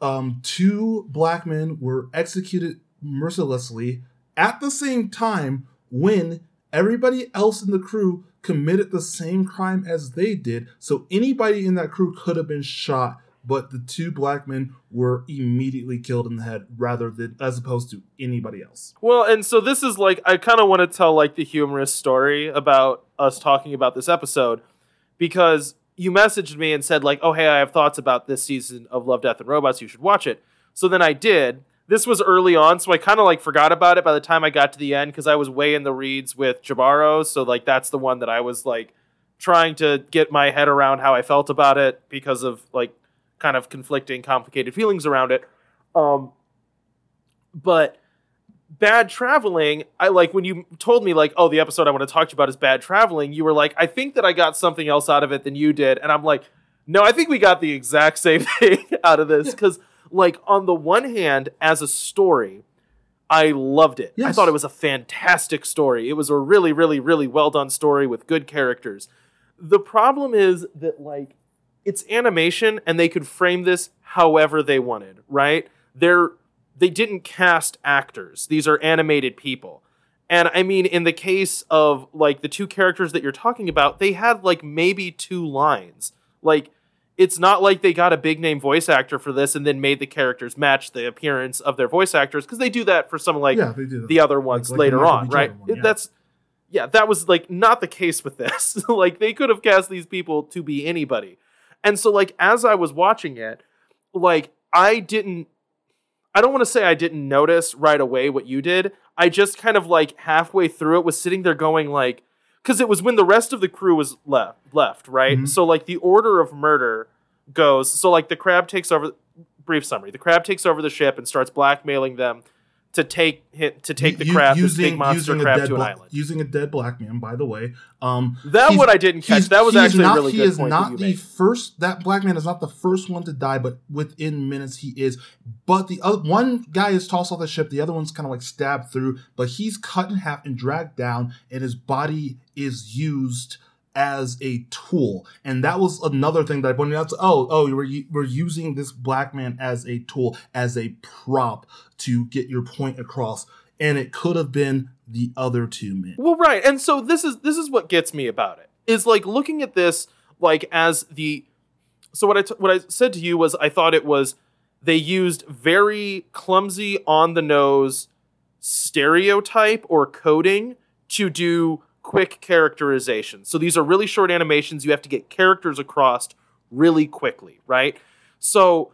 um, two black men were executed mercilessly at the same time when everybody else in the crew committed the same crime as they did. So anybody in that crew could have been shot, but the two black men were immediately killed in the head rather than as opposed to anybody else. Well, and so this is like I kind of want to tell like the humorous story about us talking about this episode because you messaged me and said like, "Oh, hey, I have thoughts about this season of Love, Death, and Robots. You should watch it." So then I did. This was early on, so I kind of like forgot about it by the time I got to the end because I was way in the reads with Jibaro. So like that's the one that I was like trying to get my head around how I felt about it because of like kind of conflicting, complicated feelings around it. Um, but bad traveling, I like when you told me like, oh, the episode I want to talk to you about is bad traveling. You were like, I think that I got something else out of it than you did, and I'm like, no, I think we got the exact same thing out of this because, like, on the one hand, as a story. I loved it. Yes. I thought it was a fantastic story. It was a really, really, really well done story with good characters. The problem is that, like, it's animation and they could frame this however they wanted, right? They're they didn't cast actors. These are animated people. And I mean, in the case of like the two characters that you're talking about, they had like maybe two lines. Like, it's not like they got a big name voice actor for this and then made the characters match the appearance of their voice actors because they do that for some like yeah, the other ones like, later like on, right? One, yeah. That's yeah, that was like not the case with this. like they could have cast these people to be anybody. And so like as I was watching it, like I didn't I don't want to say I didn't notice right away what you did. I just kind of like halfway through it was sitting there going like cuz it was when the rest of the crew was left left, right? Mm-hmm. So like the order of murder goes so like the crab takes over brief summary. The crab takes over the ship and starts blackmailing them to take hit to take the crab, this using, big monster crab dead to an bla- island. using a dead black man. By the way, um, That one I didn't catch. That was actually not, a really he good is not the made. first. That black man is not the first one to die, but within minutes he is. But the other one guy is tossed off the ship. The other one's kind of like stabbed through, but he's cut in half and dragged down, and his body is used as a tool. And that was another thing that I pointed out. To, oh, oh, we're we're using this black man as a tool, as a prop to get your point across. And it could have been the other two men. Well, right. And so this is this is what gets me about it. Is like looking at this like as the so what I t- what I said to you was I thought it was they used very clumsy on the nose stereotype or coding to do quick characterization. So these are really short animations you have to get characters across really quickly, right? So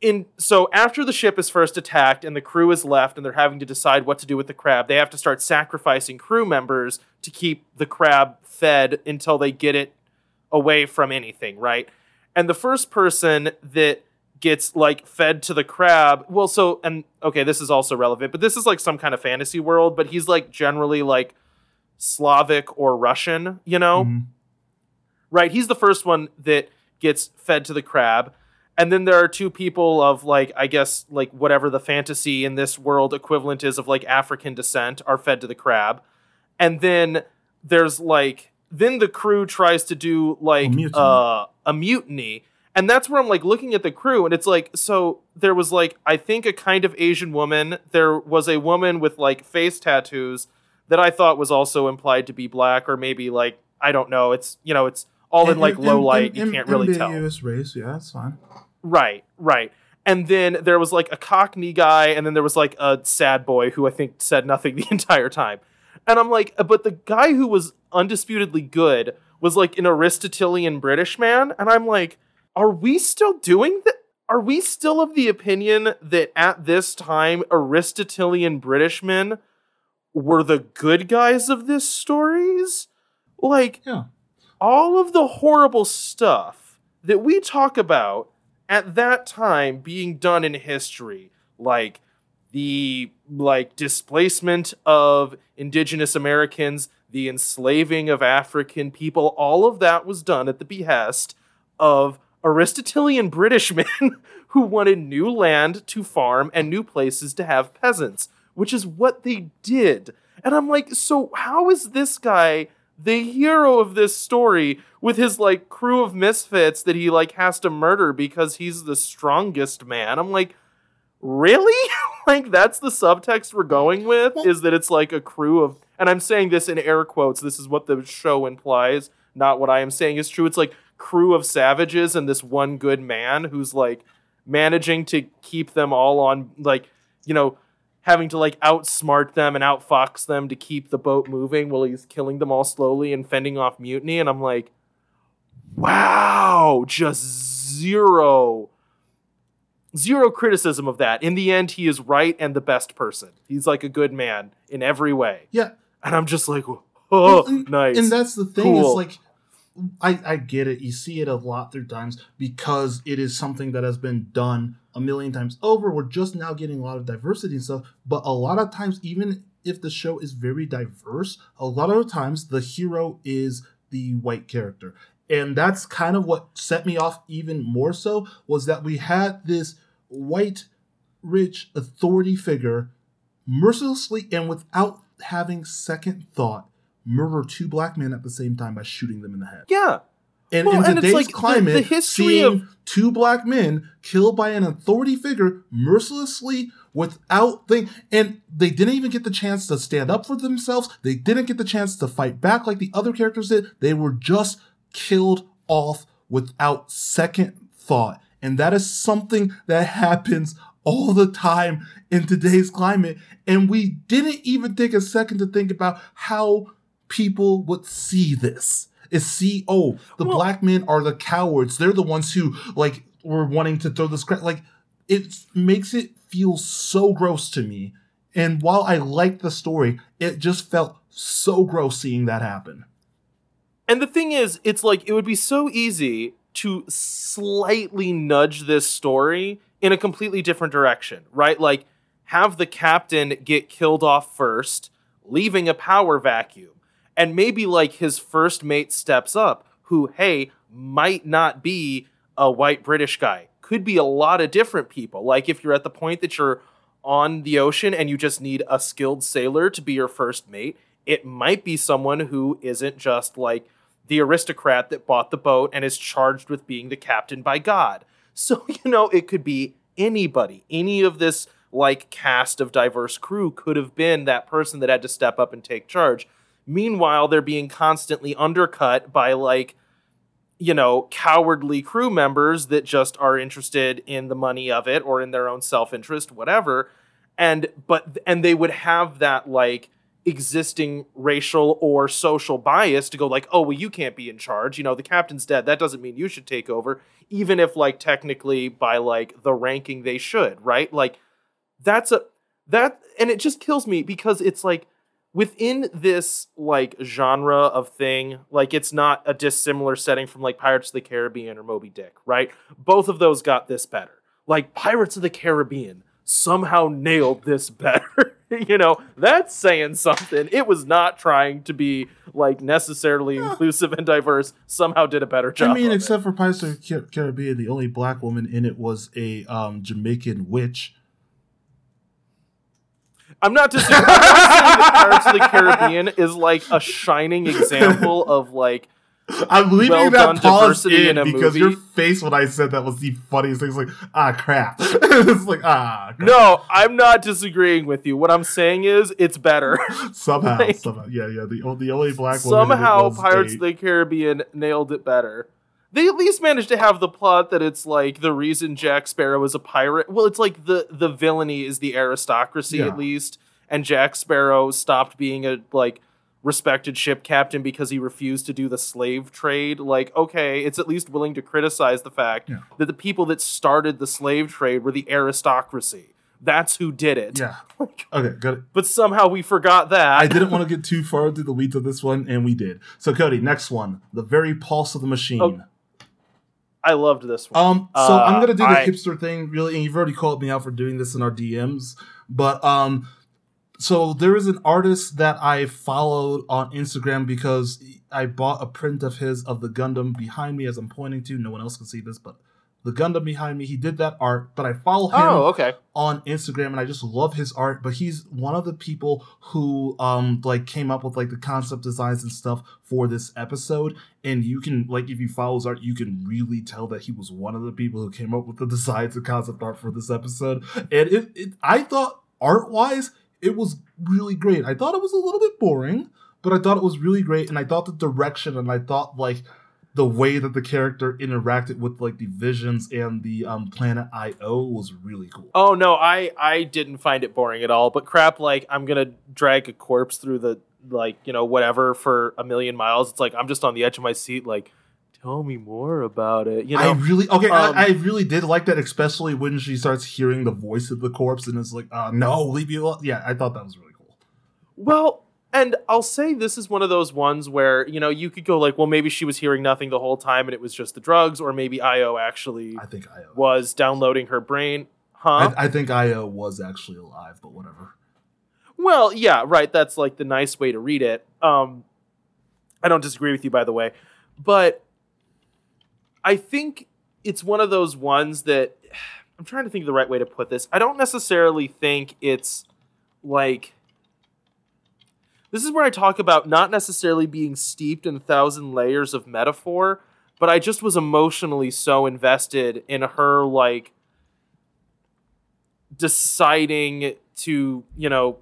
in so after the ship is first attacked and the crew is left and they're having to decide what to do with the crab, they have to start sacrificing crew members to keep the crab fed until they get it away from anything, right? And the first person that gets like fed to the crab, well, so and okay, this is also relevant, but this is like some kind of fantasy world, but he's like generally like Slavic or Russian, you know? Mhm. right? He's the first one that gets fed to the crab. And then there are two people of like, I guess, like whatever the fantasy in this world equivalent is of like African descent are fed to the crab. And then there's like, then the crew tries to do like A mutiny. uh, a mutiny. And that's where I'm like looking at the crew, and it's like, so there was like, I think a kind of Asian woman. There was a woman with like face tattoos that I thought was also implied to be black, or maybe like, I don't know. It's, you know, it's all in like low light. You can't really tell. race, yeah, that's fine. Right, right. And then there was like a Cockney guy, and then there was like a sad boy who I think said nothing the entire time. And I'm like, uh, but the guy who was undisputedly good was like an Aristotelian British man. And I'm like, are we still doing that? Are we still of the opinion that at this time, Aristotelian British men were the good guys of this stories? Like, Yeah. all of the horrible stuff that we talk about at that time being done in history like the like displacement of indigenous americans the enslaving of african people all of that was done at the behest of aristotelian british men who wanted new land to farm and new places to have peasants which is what they did and i'm like so how is this guy the hero of this story with his like crew of misfits that he like has to murder because he's the strongest man. I'm like, really? like that's the subtext we're going with is that it's like a crew of and I'm saying this in air quotes. This is what the show implies, not what I am saying is true. It's like crew of savages and this one good man who's like managing to keep them all on like, you know, having to like outsmart them and outfox them to keep the boat moving while he's killing them all slowly and fending off mutiny. And I'm like, wow, just zero, zero criticism of that. In the end, he is right and the best person. He's like a good man in every way. Yeah. And I'm just like, oh, and, nice. And that's the thing Cool. is like I, I get it. You see it a lot through times because it is something that has been done a million times over. We're just now getting a lot of diversity and stuff. But a lot of times, even if the show is very diverse, a lot of times the hero is the white character. And that's kind of what set me off even more so was that we had this white, rich authority figure mercilessly and without having second thought murder two black men at the same time by shooting them in the head. yeah. And Well, in and today's like the- climate, the history seeing of- two black men killed by an authority figure mercilessly without thing, and they didn't even get the chance to stand up for themselves. They didn't get the chance to fight back like the other characters did. They were just killed off without second thought, and that is something that happens all the time in today's climate. And we didn't even take a second to think about how people would see this is see oh the Well- black men are the cowards. They're the ones who like were wanting to throw this crap. Like it makes it feel so gross to me. And while i liked the story it just felt so gross seeing that happen. And the thing is, it's like it would be so easy to slightly nudge this story in a completely different direction, right? Like have the captain get killed off first, leaving a power vacuum. And maybe like his first mate steps up, who, hey, might not be a white British guy. Could be a lot of different people. Like if you're at the point that you're on the ocean and you just need a skilled sailor to be your first mate, it might be someone who isn't just like the aristocrat that bought the boat and is charged with being the captain by God. So, you know, it could be anybody. Any of this like cast of diverse crew could have been that person that had to step up and take charge. Meanwhile, they're being constantly undercut by like you know, cowardly crew members that just are interested in the money of it or in their own self-interest, whatever. And but and they would have that like existing racial or social bias to go like, oh, well, you can't be in charge. You know, the captain's dead. That doesn't mean you should take over, even if like technically by like the ranking they should, right? Like that's a that and it just kills me because it's like within this like genre of thing, like it's not a dissimilar setting from like Pirates of the Caribbean or Moby Dick, right? Both of those got this better. Like Pirates of the Caribbean somehow nailed this better. you know, that's saying something. It was not trying to be like necessarily inclusive and diverse. Somehow did a better job. I mean, except it. for Pirates of the Caribbean, the only black woman in it was a um, Jamaican witch. I'm not disagreeing. Saying that Pirates of the Caribbean is like a shining example of like I'm leaving Well that pause in in a movie. because movie. your face when I said that was the funniest thing. It's like, ah, crap. it's like, ah, crap. No, I'm not disagreeing with you. What I'm saying is it's better. somehow, like- somehow, yeah, yeah. The, the only black Somehow Pirates a- of the Caribbean nailed it better. They at least managed to have the plot that it's like the reason Jack Sparrow is a pirate. Well, it's like the the villainy is the aristocracy Yeah. at least, and Jack Sparrow stopped being a like respected ship captain because he refused to do the slave trade. Like, okay, it's at least willing to criticize the fact Yeah. that the people that started the slave trade were the aristocracy. That's who did it. Yeah. Okay, got it. But somehow we forgot that. I didn't want to get too far into the weeds of this one, and we did. So, Cody, next one, the very pulse of the machine. Oh, I loved this one. Um, so Uh, I'm gonna do the I- hipster thing, really, and you've already called me out for doing this in our DMs. But um, so there is an artist that I followed on Instagram because I bought a print of his of the Gundam behind me as I'm pointing to. No one else can see this, but the Gundam behind me, he did that art. But I follow him oh, okay. on Instagram and I just love his art, but he's one of the people who um like came up with like the concept designs and stuff for this episode and you can like if you follow his art you can really tell that he was one of the people who came up with the designs and concept art for this episode and it, it I thought art wise it was really great. I thought it was a little bit boring, but I thought it was really great and I thought the direction and I thought like the way that the character interacted with like the visions and the um planet Io was really cool. Oh no, I I didn't find it boring at all. But crap, like I'm gonna drag a corpse through the like you know whatever for a million miles. It's like I'm just on the edge of my seat. Like, tell me more about it. You know, I really okay. um, I, I really did like that, especially when she starts hearing the voice of the corpse, and it's like, uh, no, leave me alone. Yeah, I thought that was really cool. Well, and I'll say this is one of those ones where, you know, you could go like, well, maybe she was hearing nothing the whole time and it was just the drugs, or maybe Io actually I think Io. was downloading her brain. Huh? I, I think Io was actually alive, but whatever. Well, yeah, right. That's like the nice way to read it. Um, I don't disagree with you, by the way, but I think it's one of those ones that I'm trying to think of the right way to put this. I don't necessarily think it's like this is where I talk about not necessarily being steeped in a thousand layers of metaphor, but I just was emotionally so invested in her like deciding to, you know,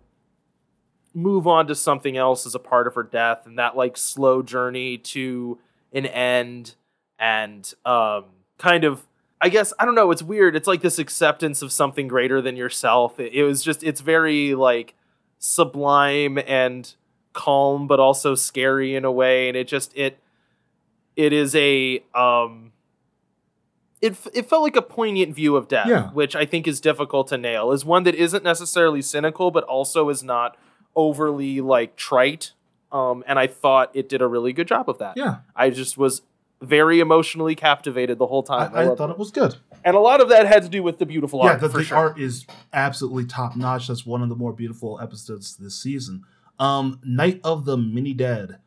move on to something else as a part of her death and that like slow journey to an end and um kind of I guess I don't know, it's weird. It's like this acceptance of something greater than yourself. It, it was just it's very like sublime and calm but also scary in a way and it just it it is a um it, it felt like a poignant view of death Yeah. which i think is difficult to nail is one that isn't necessarily cynical but also is not overly like trite um and i thought it did a really good job of that Yeah, i just was very emotionally captivated the whole time. I, I loved thought it was good. And a lot of that had to do with the beautiful yeah, art. the, the sure. art is absolutely top notch. That's one of the more beautiful episodes this season. Um, Night of the Mini Dead.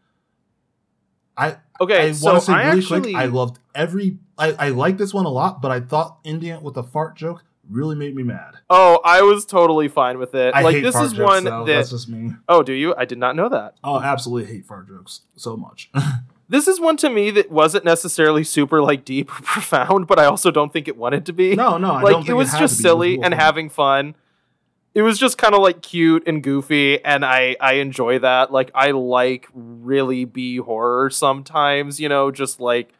I Okay, I so want to say I really actually quick. I loved every. I I like this one a lot, but I thought it with a fart joke really made me mad. oh I was totally fine with it. I like hate this fart is jokes, one though. that That's just me. oh do you? I did not know that. Oh, I absolutely hate fart jokes so much. This is one to me that wasn't necessarily super like deep or profound, but I also don't think it wanted to be. no, no, I like don't think it was just be. It was silly and fun. having fun. It was just kind of like cute and goofy, and I I enjoy that. Like I like really B horror sometimes. You know, just like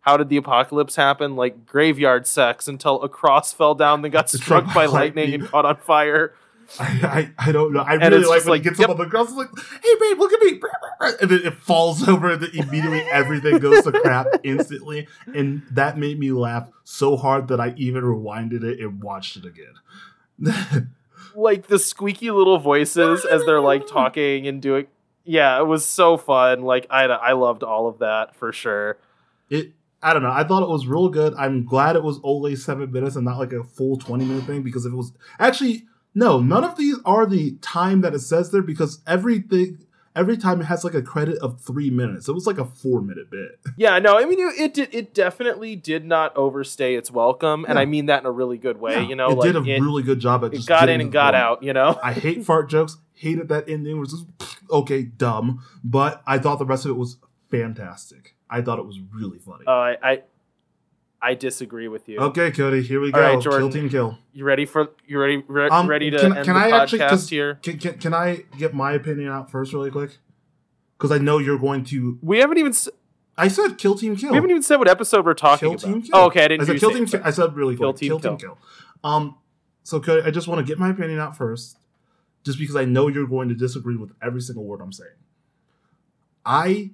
how did the apocalypse happen? Like graveyard sex until a cross fell down, then got struck by lightning and caught on fire. I, I, I don't know. I And really like when like, he gets yep. up on the ground. It's like, hey babe, look at me, and then it falls over, and then immediately everything goes to crap instantly. And that made me laugh so hard that I even rewinded it and watched it again. Like the squeaky little voices as they're like talking and doing. Yeah, it was so fun. Like I I loved all of that for sure. it, I don't know. I thought it was real good. I'm glad it was only seven minutes and not like a full twenty minute thing. Because if it was actually no, none of these are the time that it says there. Because everything. Every time it has like a credit of three minutes. It was like a four minute bit. Yeah, no, I mean it, it did it definitely did not overstay its welcome, and Yeah. I mean that in a really good way. Yeah, you know, it like did a it, really good job at it just got in and got point. out. You know, I hate fart jokes. Hated that ending. Was just okay, dumb. But I thought the rest of it was fantastic. I thought it was really funny. uh, I, I I disagree with you. okay, Cody, here we go. All right, Jordan. Kill team kill. You ready for you ready re- Um, ready to can- end can the I podcast actually- 'cause- here? Can, can, can I get my opinion out first, really quick? Because I know you're going to. We haven't even s- I said kill team kill. we haven't even said what episode we're talking kill about. team kill. Oh, okay, I didn't. I said kill team kill. I said really Kill quick. team Kill team kill. kill. Um. So Cody, I just want to get my opinion out first, just because I know you're going to disagree with every single word I'm saying. I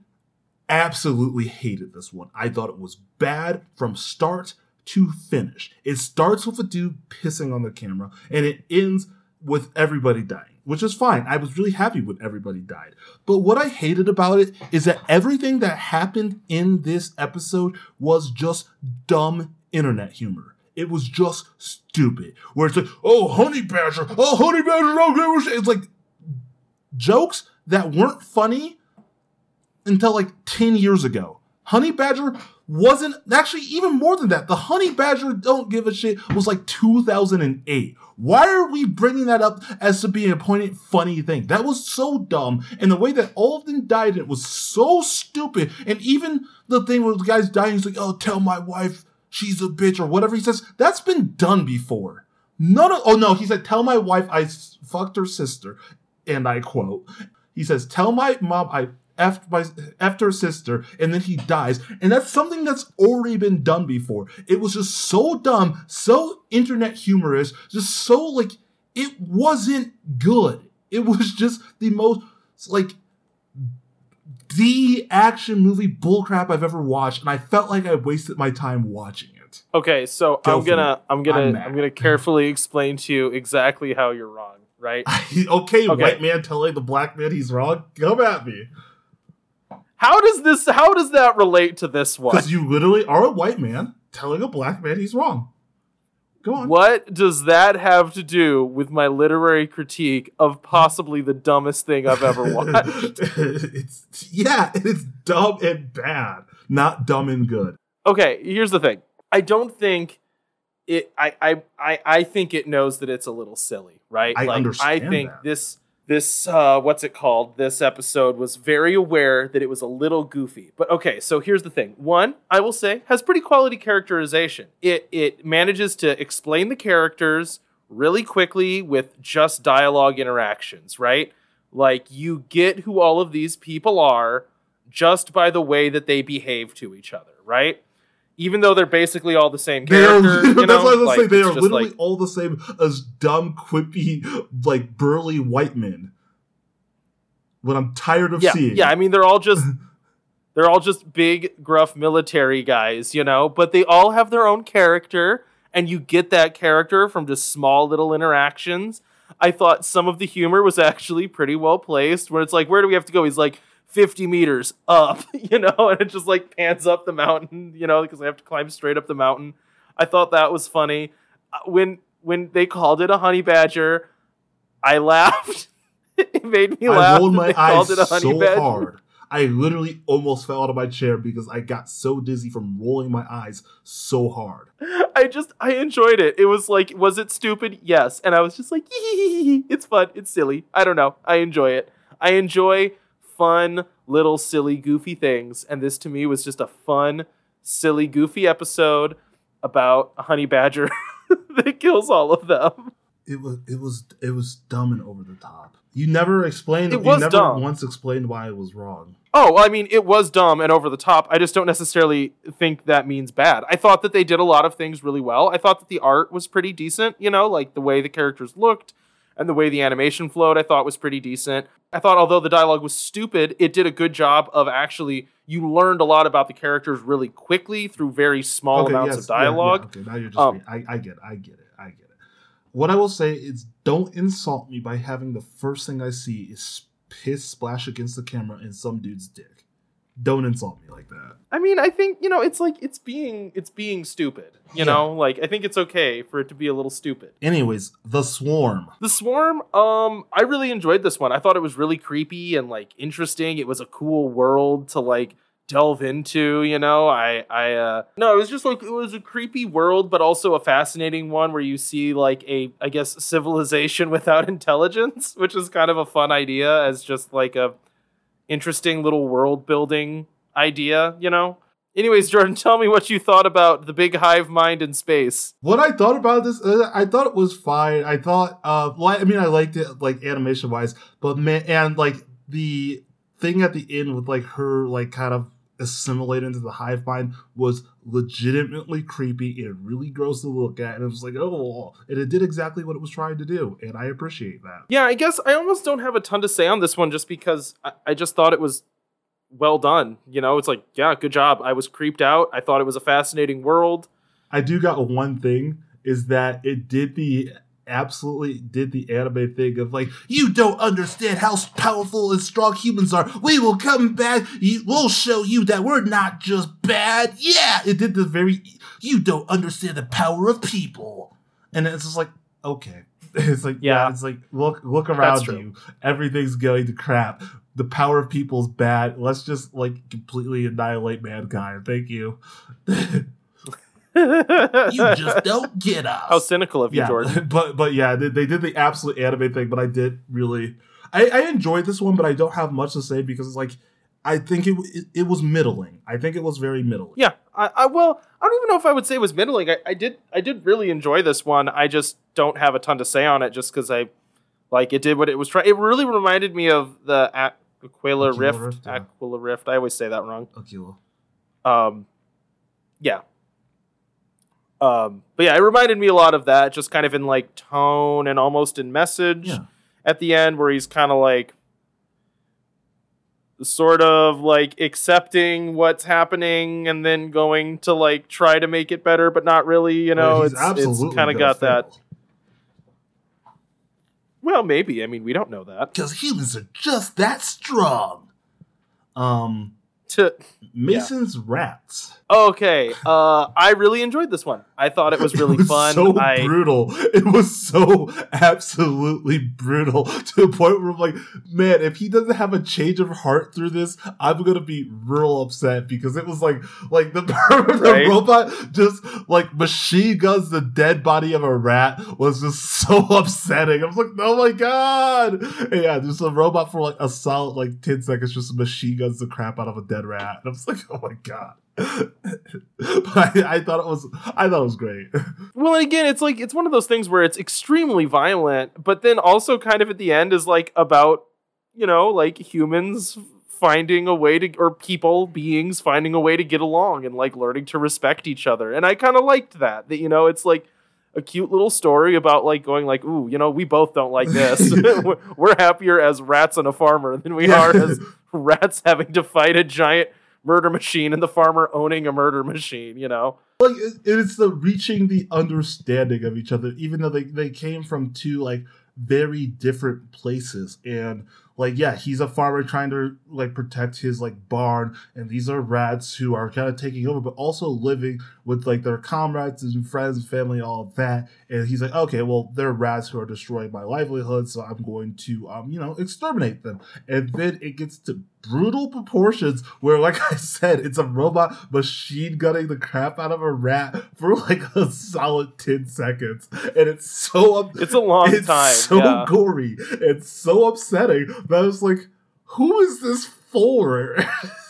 absolutely hated this one. I thought it was bad from start to finish. It starts with a dude pissing on the camera and it ends with everybody dying, which is fine. I was really happy when everybody died. But what I hated about it is that everything that happened in this episode was just dumb internet humor. It was just stupid. Where it's like, oh, honey badger, oh, honey badger, oh, it's like jokes that weren't funny until like 10 years ago. Honey Badger wasn't actually even more than that. The Honey Badger don't give a shit was like 2008. Why are we bringing that up as to be a poignant, funny thing? That was so dumb. And the way that all of them died, it was so stupid. And even the thing where the guy's dying, he's like, oh, tell my wife she's a bitch or whatever he says, that's been done before. None of, oh no, he said, tell my wife I fucked her sister. And I quote, he says, tell my mom I effed my effed her sister, and then he dies. And that's something that's already been done before. It was just so dumb, so internet humorous, just so like it wasn't good. It was just the most like the action movie bullcrap I've ever watched, and I felt like I wasted my time watching it. Okay, so Go I'm gonna. I'm gonna I'm I'm, gonna carefully explain to you exactly how you're wrong, right? okay, Okay. white man telling the black man he's wrong. Come at me. How does this how does that relate to this one? Because you literally are a white man telling a black man he's wrong. Go on. What does that have to do with my literary critique of possibly the dumbest thing I've ever watched? it's yeah, it's dumb and bad, not dumb and good. okay, here's the thing. I don't think it I I I, I think it knows that it's a little silly, right? I like I think that. this this uh what's it called? This episode was very aware that it was a little goofy. But okay, so here's the thing. One, I will say, has pretty quality characterization. It it manages to explain the characters really quickly with just dialogue interactions, right? Like you get who all of these people are just by the way that they behave to each other, right? Even though they're basically all the same are, character, you know, that's what I was like, saying. They are literally like- all the same as dumb, quippy, like burly white men. What I'm tired of yeah, seeing. yeah. I mean, they're all just they're all just big, gruff military guys, you know. But they all have their own character, and you get that character from just small little interactions. I thought some of the humor was actually pretty well placed. Where it's like, where do we have to go? He's like, 50 meters up, you know, and it just like pans up the mountain, you know, because I have to climb straight up the mountain. I thought that was funny. Uh, When when they called it a honey badger, I laughed. it made me laugh. I rolled my eyes it a honey so badger. hard. I literally almost fell out of my chair because I got so dizzy from rolling my eyes so hard. I just I enjoyed it. It was like, was it stupid? Yes. And I was just like, it's fun. It's silly. I don't know. I enjoy it. I enjoy fun little silly goofy things. And this to me was just a fun, silly, goofy episode about a honey badger that kills all of them. It was it was it was dumb and over the top. You never explained. It you was never dumb. once explained why it was wrong. Oh, well, I mean, it was dumb and over the top. I just don't necessarily think that means bad. I thought that they did a lot of things really well. I thought that the art was pretty decent, you know, like the way the characters looked and the way the animation flowed, I thought was pretty decent. I thought, although the dialogue was stupid, it did a good job of actually, you learned a lot about the characters really quickly through very small amounts of dialogue. yeah, yeah, okay, now you're just. Um, I, I get. It, I get it. I get it. What I will say is, don't insult me by having the first thing I see is piss splash against the camera in some dude's dick. Don't insult me like that. I mean, I think, you know, it's like, it's being, it's being stupid, you Yeah. know? Like, I think it's okay for it to be a little stupid. Anyways, the swarm. The Swarm, um, I really enjoyed this one. I thought it was really creepy and like interesting. It was a cool world to like delve into, you know. I I uh no, it was just like it was a creepy world but also a fascinating one where you see like a I guess civilization without intelligence, which is kind of a fun idea as just like a interesting little world building idea, you know. Anyways, Jordan, tell me what you thought about the big hive mind in space. What I thought about this, uh, I thought it was fine. I thought, uh, well, I mean, I liked it, like animation wise, but man, and like the thing at the end with like her, like kind of assimilate into the hive mind was legitimately creepy and really gross to look at. And it was like, oh, and it did exactly what it was trying to do, and I appreciate that. Yeah, I guess I almost don't have a ton to say on this one just because I, I just thought it was well done. You know, it's like, yeah, good job. I was creeped out. I thought it was a fascinating world. I do got one thing is that it did the absolutely did the anime thing of like you don't understand how powerful and strong humans are. We will come back. We'll show you that we're not just bad. Yeah it did the very you don't understand the power of people. And it's just like okay. It's like yeah, Yeah. it's like look look around you. Everything's going to crap. The power of people is bad. Let's just like completely annihilate mankind. Thank you you just don't get us. How cynical of you, yeah, Jordan. but but yeah, they, they did the absolute anime thing. But I did really, I, I enjoyed this one, but I don't have much to say because it's like I think it, it it was middling. I think it was very middling. Yeah, I, I well, I don't even know if I would say it was middling. I, I did I did really enjoy this one. I just don't have a ton to say on it just because I like it did what it was trying. It really reminded me of the Aquila Aquila Rift. Rift, yeah. Aquila Rift. I always say that wrong. Aquila. Um, yeah. Um, but yeah, it reminded me a lot of that, just kind of in like tone and almost in message Yeah. at the end, where he's kind of like sort of like accepting what's happening and then going to like try to make it better, but not really, you know, He's it's, it's kind of got that. Well, maybe. I mean, we don't know that. because humans are just that strong. Um, To, Mason's rats. okay, uh, I really enjoyed this one. I thought it was really it was fun. So I, brutal. It was so absolutely brutal to the point where I'm like, man, if he doesn't have a change of heart through this, I'm gonna be real upset because it was like, like the, the Right. robot just like machine guns the dead body of a rat was just so upsetting. I was like, oh my god, and yeah, there's a robot for like a solid like ten seconds just machine guns the crap out of a dead rat, and I was like, oh my god. but I, I thought it was, I thought it was great. Well, and again, it's like it's one of those things where it's extremely violent, but then also kind of at the end is like about you know like humans finding a way to or people beings finding a way to get along and like learning to respect each other, and I kind of liked that. That you know, it's like a cute little story about like going like, ooh, you know, we both don't like this. We're- We're happier as rats and a farmer than we Yeah. are as rats having to fight a giant murder machine and the farmer owning a murder machine. You know. like it's the reaching the understanding of each other even though they, they came from two like very different places and like yeah he's a farmer trying to like protect his like barn and these are rats who are kind of taking over but also living with like their comrades and friends and family all of that. And he's like okay well they're rats who are destroying my livelihood so i'm going to um you know exterminate them. And then it gets to brutal proportions where like i said it's a robot machine gunning the crap out of a rat for like a solid 10 seconds and it's so up- It's a long it's time. so yeah. gory it's so upsetting that i was like who is this for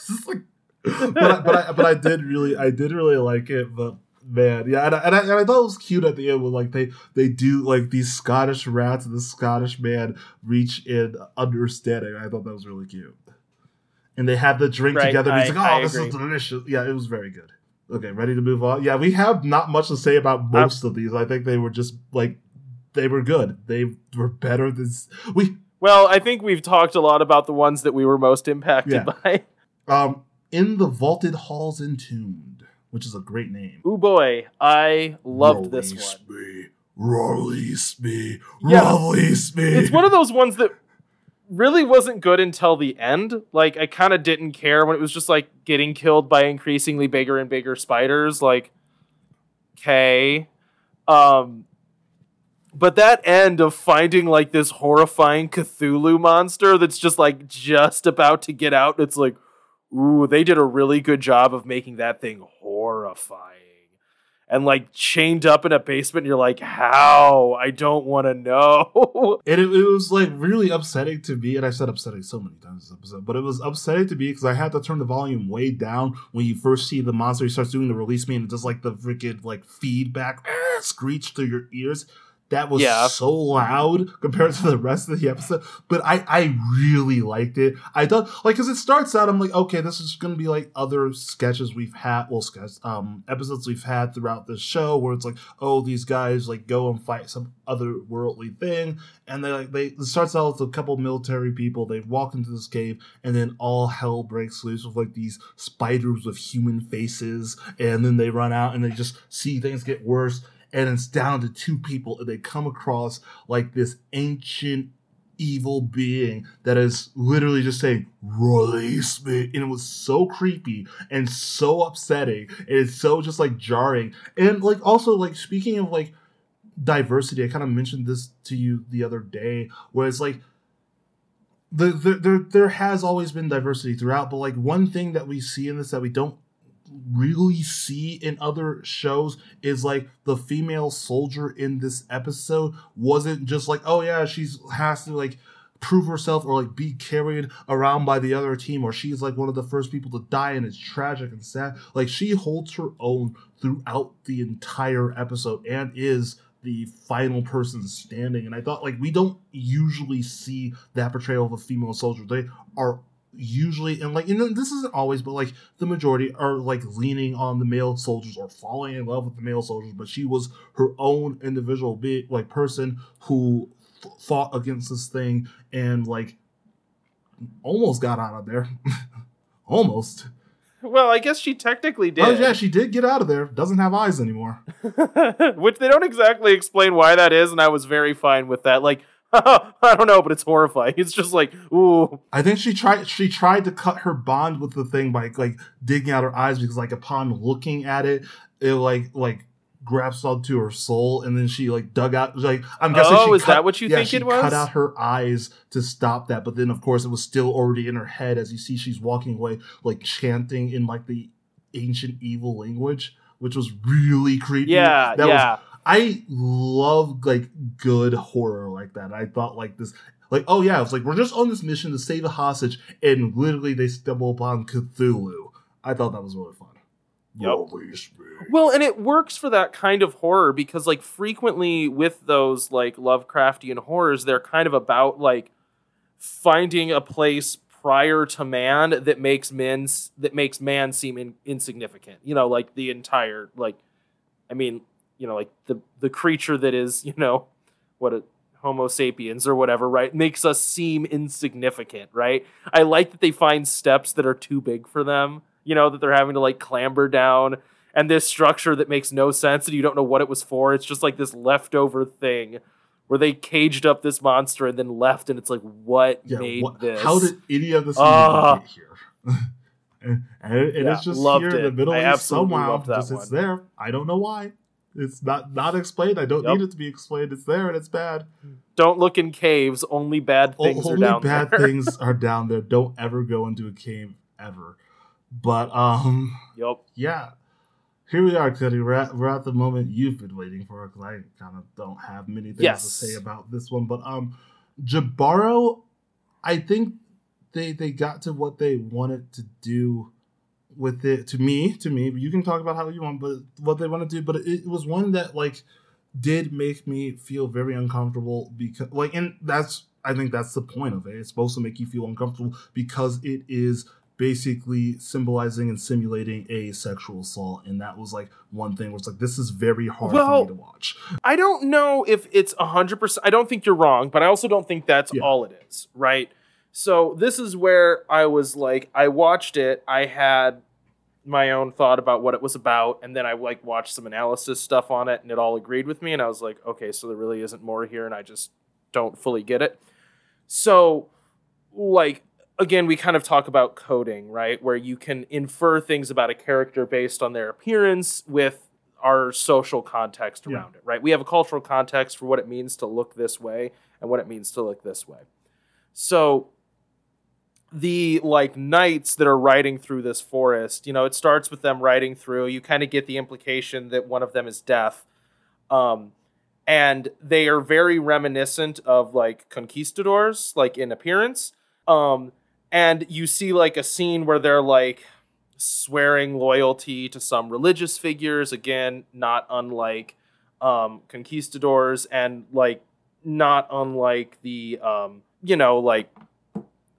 It's like but I, but I but I did really I did really like it but man yeah and I, and I, and I thought it was cute at the end when like they they do like these Scottish rats and the Scottish man reach in understanding I thought that was really cute and they have the drink Right, together and he's like oh I this agree. is delicious yeah it was very good okay ready to move on yeah we have not much to say about most of these I think they were just like they were good they were better than we Well, I think we've talked a lot about the ones that we were most impacted Yeah. by. um in the vaulted halls entombed which is a great name Oh boy, I loved this Release one. Me, release me. Yeah. Release me. It's one of those ones that really wasn't good until the end. Like I kind of didn't care when it was just like getting killed by increasingly bigger and bigger spiders. Like, okay, um, but that end of finding like this horrifying Cthulhu monster that's just like just about to get out. It's like, ooh, they did a really good job of making that thing horrifying. And like chained up in a basement, you're like, how? I don't want to know. and it, it was like really upsetting to me. And I said upsetting so many times this episode, but it was upsetting to me because I had to turn the volume way down when you first see the monster. He starts doing the release me, and it like the freaking like feedback screech through your ears. That was Yeah. so loud compared to the rest of the episode, but I I really liked it. I thought like because it starts out, I'm like, okay, this is gonna be like other sketches we've had, well, sketches, um, episodes we've had throughout the show, where it's like, oh, these guys like go and fight some otherworldly thing, and they like they it starts out with a couple military people. They walk into this cave, and then all hell breaks loose with like these spiders with human faces, and then they run out and they just see things get worse, and it's down to two people, and they come across like this ancient evil being that is literally just saying release me and it was so creepy and so upsetting and it's so just like jarring. And like also like speaking of like diversity i kind of mentioned this to you the other day where it's like the, the, there there has always been diversity throughout but like one thing that we see in this that we don't really see in other shows is like the female soldier in this episode wasn't just like oh yeah she's has to like prove herself or like be carried around by the other team or she's like one of the first people to die and it's tragic and sad. Like she holds her own throughout the entire episode and is the final person standing. And i thought like we don't usually see that portrayal of a female soldier. They are usually and like and this isn't always but like the majority are like leaning on the male soldiers or falling in love with the male soldiers but she was her own individual be like person who f- fought against this thing and like almost got out of there almost well, I guess she technically did. oh yeah she did get out of there doesn't have eyes anymore Which they don't exactly explain why that is, and I was very fine with that. Like, I don't know, but it's horrifying. It's just like, ooh, I think she tried she tried to cut her bond with the thing by like digging out her eyes because like upon looking at it, it like like grabs onto her soul and then she like dug out like I'm guessing Oh, she is cut, that what you yeah, think it was? cut out her eyes to stop that, but then of course it was still already in her head as you see she's walking away like chanting in like the ancient evil language, which was really creepy. yeah, That was yeah. I love like good horror like that. I thought like this like oh yeah, it's like we're just on this mission to save a hostage and literally they stumble upon Cthulhu. I thought that was really fun. Yep. Release me. Well, and it works for that kind of horror because, like, frequently with those like Lovecraftian horrors, they're kind of about like finding a place prior to man that makes men that makes man seem in, insignificant. You know, like the entire like, I mean, you know, like the the creature that is, you know, what a Homo sapiens or whatever, right? Makes us seem insignificant, right? I like that they find steps that are too big for them. You know, that they're having to like clamber down and this structure that makes no sense and you don't know what it was for. It's just like this leftover thing where they caged up this monster and then left, and it's like, what Yeah, made what- this? How did any of this ah. even get here? and and it- and Yeah, it's just here in the. Middle I East somehow. Just it's there. I don't know why. It's not not explained. I don't Yep. need it to be explained. It's there and it's bad. Don't look in caves. Only bad O- things are Only down bad there. things are down there. Don't ever go into a cave ever. But um, Yep. yeah. Here we are, Cuddy. We're at, we're at the moment you've been waiting for because I kind of don't have many things Yes. to say about this one. But um, Jibaro, I think they they got to what they wanted to do with it. To me, to me, you can talk about how you want, but what they want to do. But it, it was one that like did make me feel very uncomfortable because like, and that's I think that's the point of it. It's supposed to make you feel uncomfortable because it is basically symbolizing and simulating a sexual assault and that was like one thing where it's like this is very hard for me to watch I don't know if it's 100%. I don't think you're wrong, but I also don't think that's Yeah. all it is, right? So this is where I was like, I watched it, I had my own thought about what it was about, and then I like watched some analysis stuff on it, and it all agreed with me, and I was like, okay, so there really isn't more here, and I just don't fully get it. So, like, again, we kind of talk about coding, right? Where you can infer things about a character based on their appearance with our social context Yeah. around it, right? We have a cultural context for what it means to look this way and what it means to look this way. So the like knights that are riding through this forest, you know, it starts with them riding through. You kind of get the implication that one of them is deaf. Um and they are very reminiscent of like conquistadors like in appearance. Um and you see like a scene where they're like swearing loyalty to some religious figures again not unlike um conquistadors and like not unlike the um you know like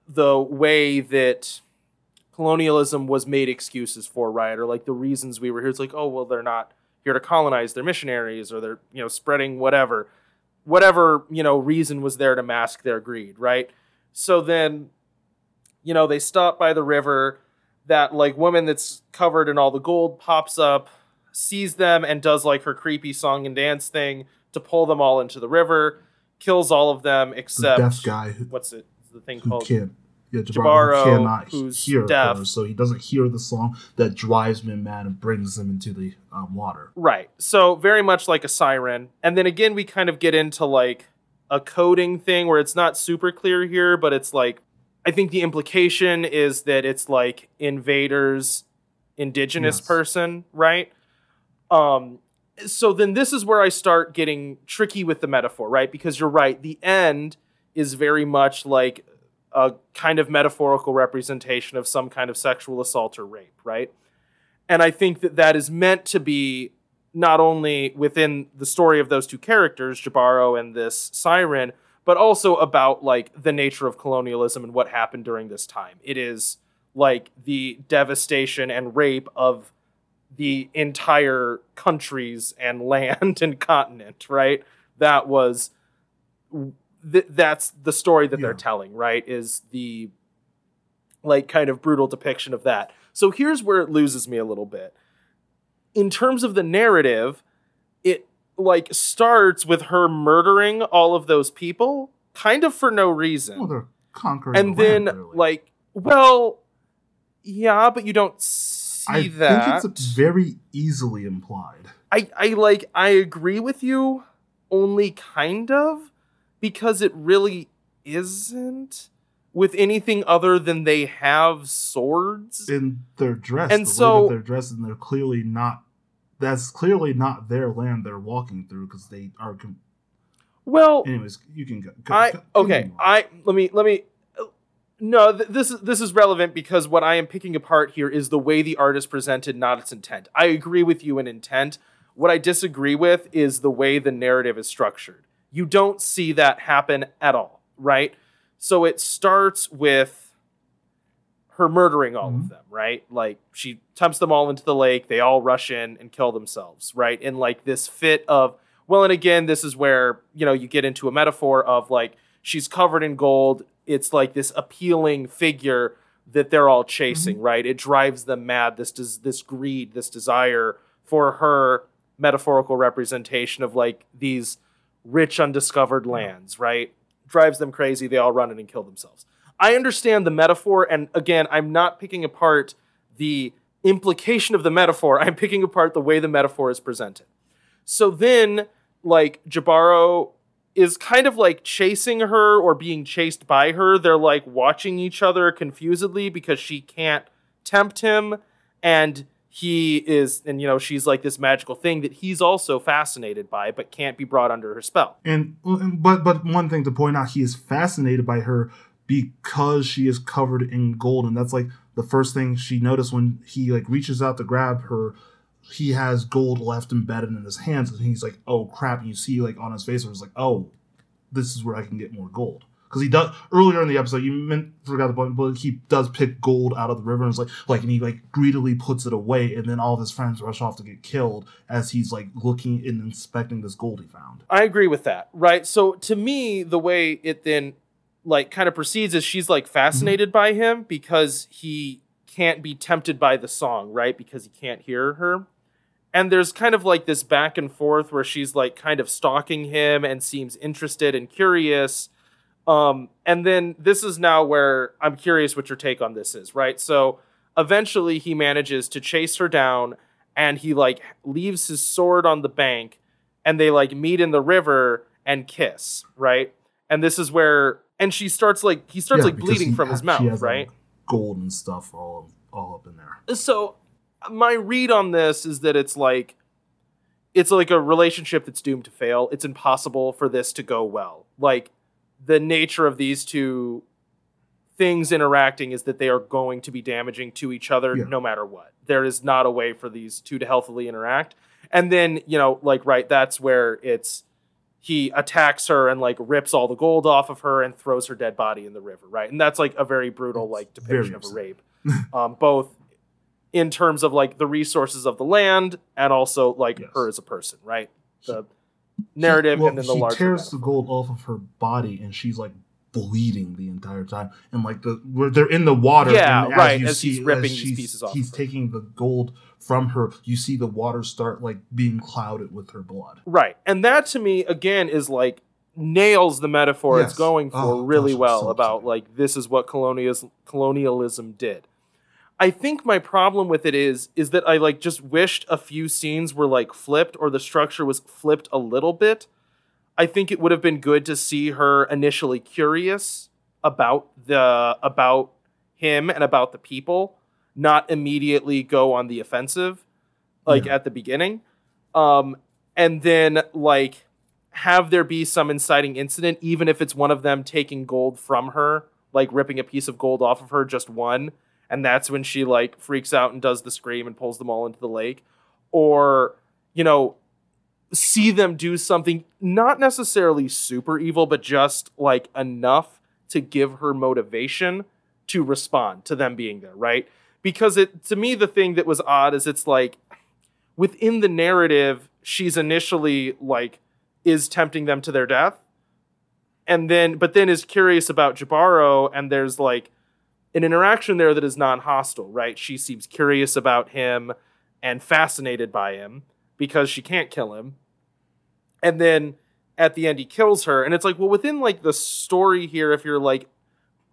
the way that colonialism was made excuses for right? Or like the reasons we were here. It's like oh well they're not here to colonize. They're missionaries or they're you know spreading whatever. Whatever you know reason was there to mask their greed right? So then you know they stop by the river. That like woman that's covered in all the gold pops up sees them and does like her creepy song and dance thing to pull them all into the river kills all of them the except deaf guy what's it the thing who called can't yeah, Jibaro, cannot who's hear deaf. her, so he doesn't hear the song that drives him mad and brings him into the um, water. Right. So very much like a siren. And then again we kind of get into like a coding thing where it's not super clear here, but it's like I think the implication is that it's like invaders indigenous Yes. person, right? Um so then this is where I start getting tricky with the metaphor, right? Because you're right, the end is very much like a kind of metaphorical representation of some kind of sexual assault or rape, right? And I think that that is meant to be not only within the story of those two characters, Jibaro and this siren, but also about like the nature of colonialism and what happened during this time. It is like the devastation and rape of the entire countries and land and continent, right? That was th- that's the story that they're telling, right? Is the like kind of brutal depiction of that. So here's where it loses me a little bit. In terms of the narrative, it like starts with her murdering all of those people kind of for no reason Well, they're conquering, and the land, then really. like well yeah but you don't see I that I think it's very easily implied. I, I like I agree with you only kind of because it really isn't with anything other than they have swords. in their dress. And the so- they're dressed, and they're clearly not. That's clearly not their land they're walking through because they are. Com- well, anyways, you can go. go I okay. I let me let me. No, th- this is this is relevant because what I am picking apart here is the way the art is presented, not its intent. I agree with you in intent. What I disagree with is the way the narrative is structured. You don't see that happen at all, right? So it starts with her murdering all of Mhm. them, right? Like she dumps them all into the lake, they all rush in and kill themselves, right? In like this fit of well, and again, this is where, you know, you get into a metaphor of like she's covered in gold. It's like this appealing figure that they're all chasing, right? It drives them mad. This des- this greed, this desire for her metaphorical representation of like these rich undiscovered lands, right? Drives them crazy. They all run in and kill themselves. I understand the metaphor, and again, I'm not picking apart the implication of the metaphor. I'm picking apart the way the metaphor is presented. So then, like, Jibaro is kind of like chasing her or being chased by her. They're like watching each other confusedly because she can't tempt him. And he is, and you know, she's like this magical thing that he's also fascinated by, but can't be brought under her spell. And but but one thing to point out, he is fascinated by her because she is covered in gold, and that's like the first thing she noticed when he like reaches out to grab her. He has gold left embedded in his hands, and he's like, "Oh crap!" And you see like on his face, it was like, "Oh, this is where I can get more gold." Because he does earlier in the episode, you meant, forgot the point, but he does pick gold out of the river, and it's like like, and he like greedily puts it away, and then all of his friends rush off to get killed as he's like looking and inspecting this gold he found. I agree with that, right? So to me, the way it then like kind of proceeds is she's like fascinated by him because he can't be tempted by the song, right? Because he can't hear her. And there's kind of like this back and forth where she's like kind of stalking him and seems interested and curious. Um, and then this is now where I'm curious what your take on this is, right? So eventually he manages to chase her down and he like leaves his sword on the bank and they like meet in the river and kiss, right? And this is where and she starts like he starts Yeah, like bleeding from his mouth, right? like, gold and stuff all all up in there. so my read on this is that it's like it's like a relationship that's doomed to fail. It's impossible for this to go well. Like the nature of these two things interacting is that they are going to be damaging to each other Yeah. no matter what. There is not a way for these two to healthily interact. And then, you know, like right, that's where it's he attacks her and like rips all the gold off of her and throws her dead body in the river, right? And that's like a very brutal like depiction of a rape. um, both in terms of like the resources of the land and also like Yes. her as a person, right? The narrative He- well, and then the he larger tears the gold off of her body, and she's like bleeding the entire time. And like the where they're in the water, Yeah, and right, you as he's ripping these she's- pieces off He's taking the gold from her. You see the water start like being clouded with her blood. Right. And that to me again is like nails the metaphor it's going for Oh, really gosh, well so about like this is what colonialism colonialism did. I think my problem with it is is that I like just wished a few scenes were like flipped or the structure was flipped a little bit. I think it would have been good to see her initially curious about the about him and about the people, not immediately go on the offensive like Yeah. at the beginning. Um and then like have there be some inciting incident even if it's one of them taking gold from her, like ripping a piece of gold off of her just one and that's when she like freaks out and does the scream and pulls them all into the lake. Or you know see them do something not necessarily super evil but just like enough to give her motivation to respond to them being there right? Because it to me the thing that was odd is it's like within the narrative she's initially like is tempting them to their death. And then but then is curious about Jibaro and there's like an interaction there that is non-hostile right? She seems curious about him and fascinated by him because she can't kill him. And then at the end he kills her. And it's like well within like the story here if you're like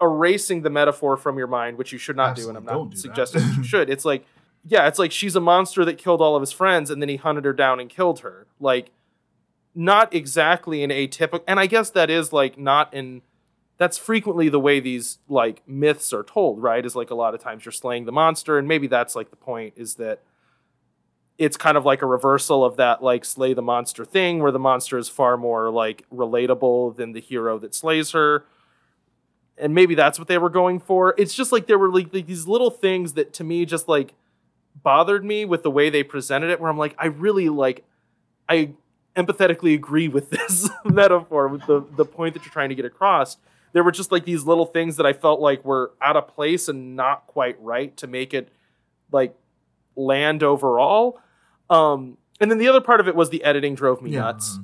erasing the metaphor from your mind which you should not do and i'm do suggesting you should. It's like yeah it's like she's a monster that killed all of his friends and then he hunted her down and killed her. Like not exactly an atypical and i guess that is like not in that's frequently the way these like myths are told right? Is like a lot of times you're slaying the monster and maybe that's like the point is that it's kind of like a reversal of that like slay the monster thing where the monster is far more like relatable than the hero that slays her. And maybe that's what they were going for. It's just like there were like, these little things that to me just like bothered me with the way they presented it where i'm like i really like i empathetically agree with this metaphor with the the point that you're trying to get across there were just like these little things that i felt like were out of place and not quite right to make it like land overall um and then the other part of it was the editing drove me nuts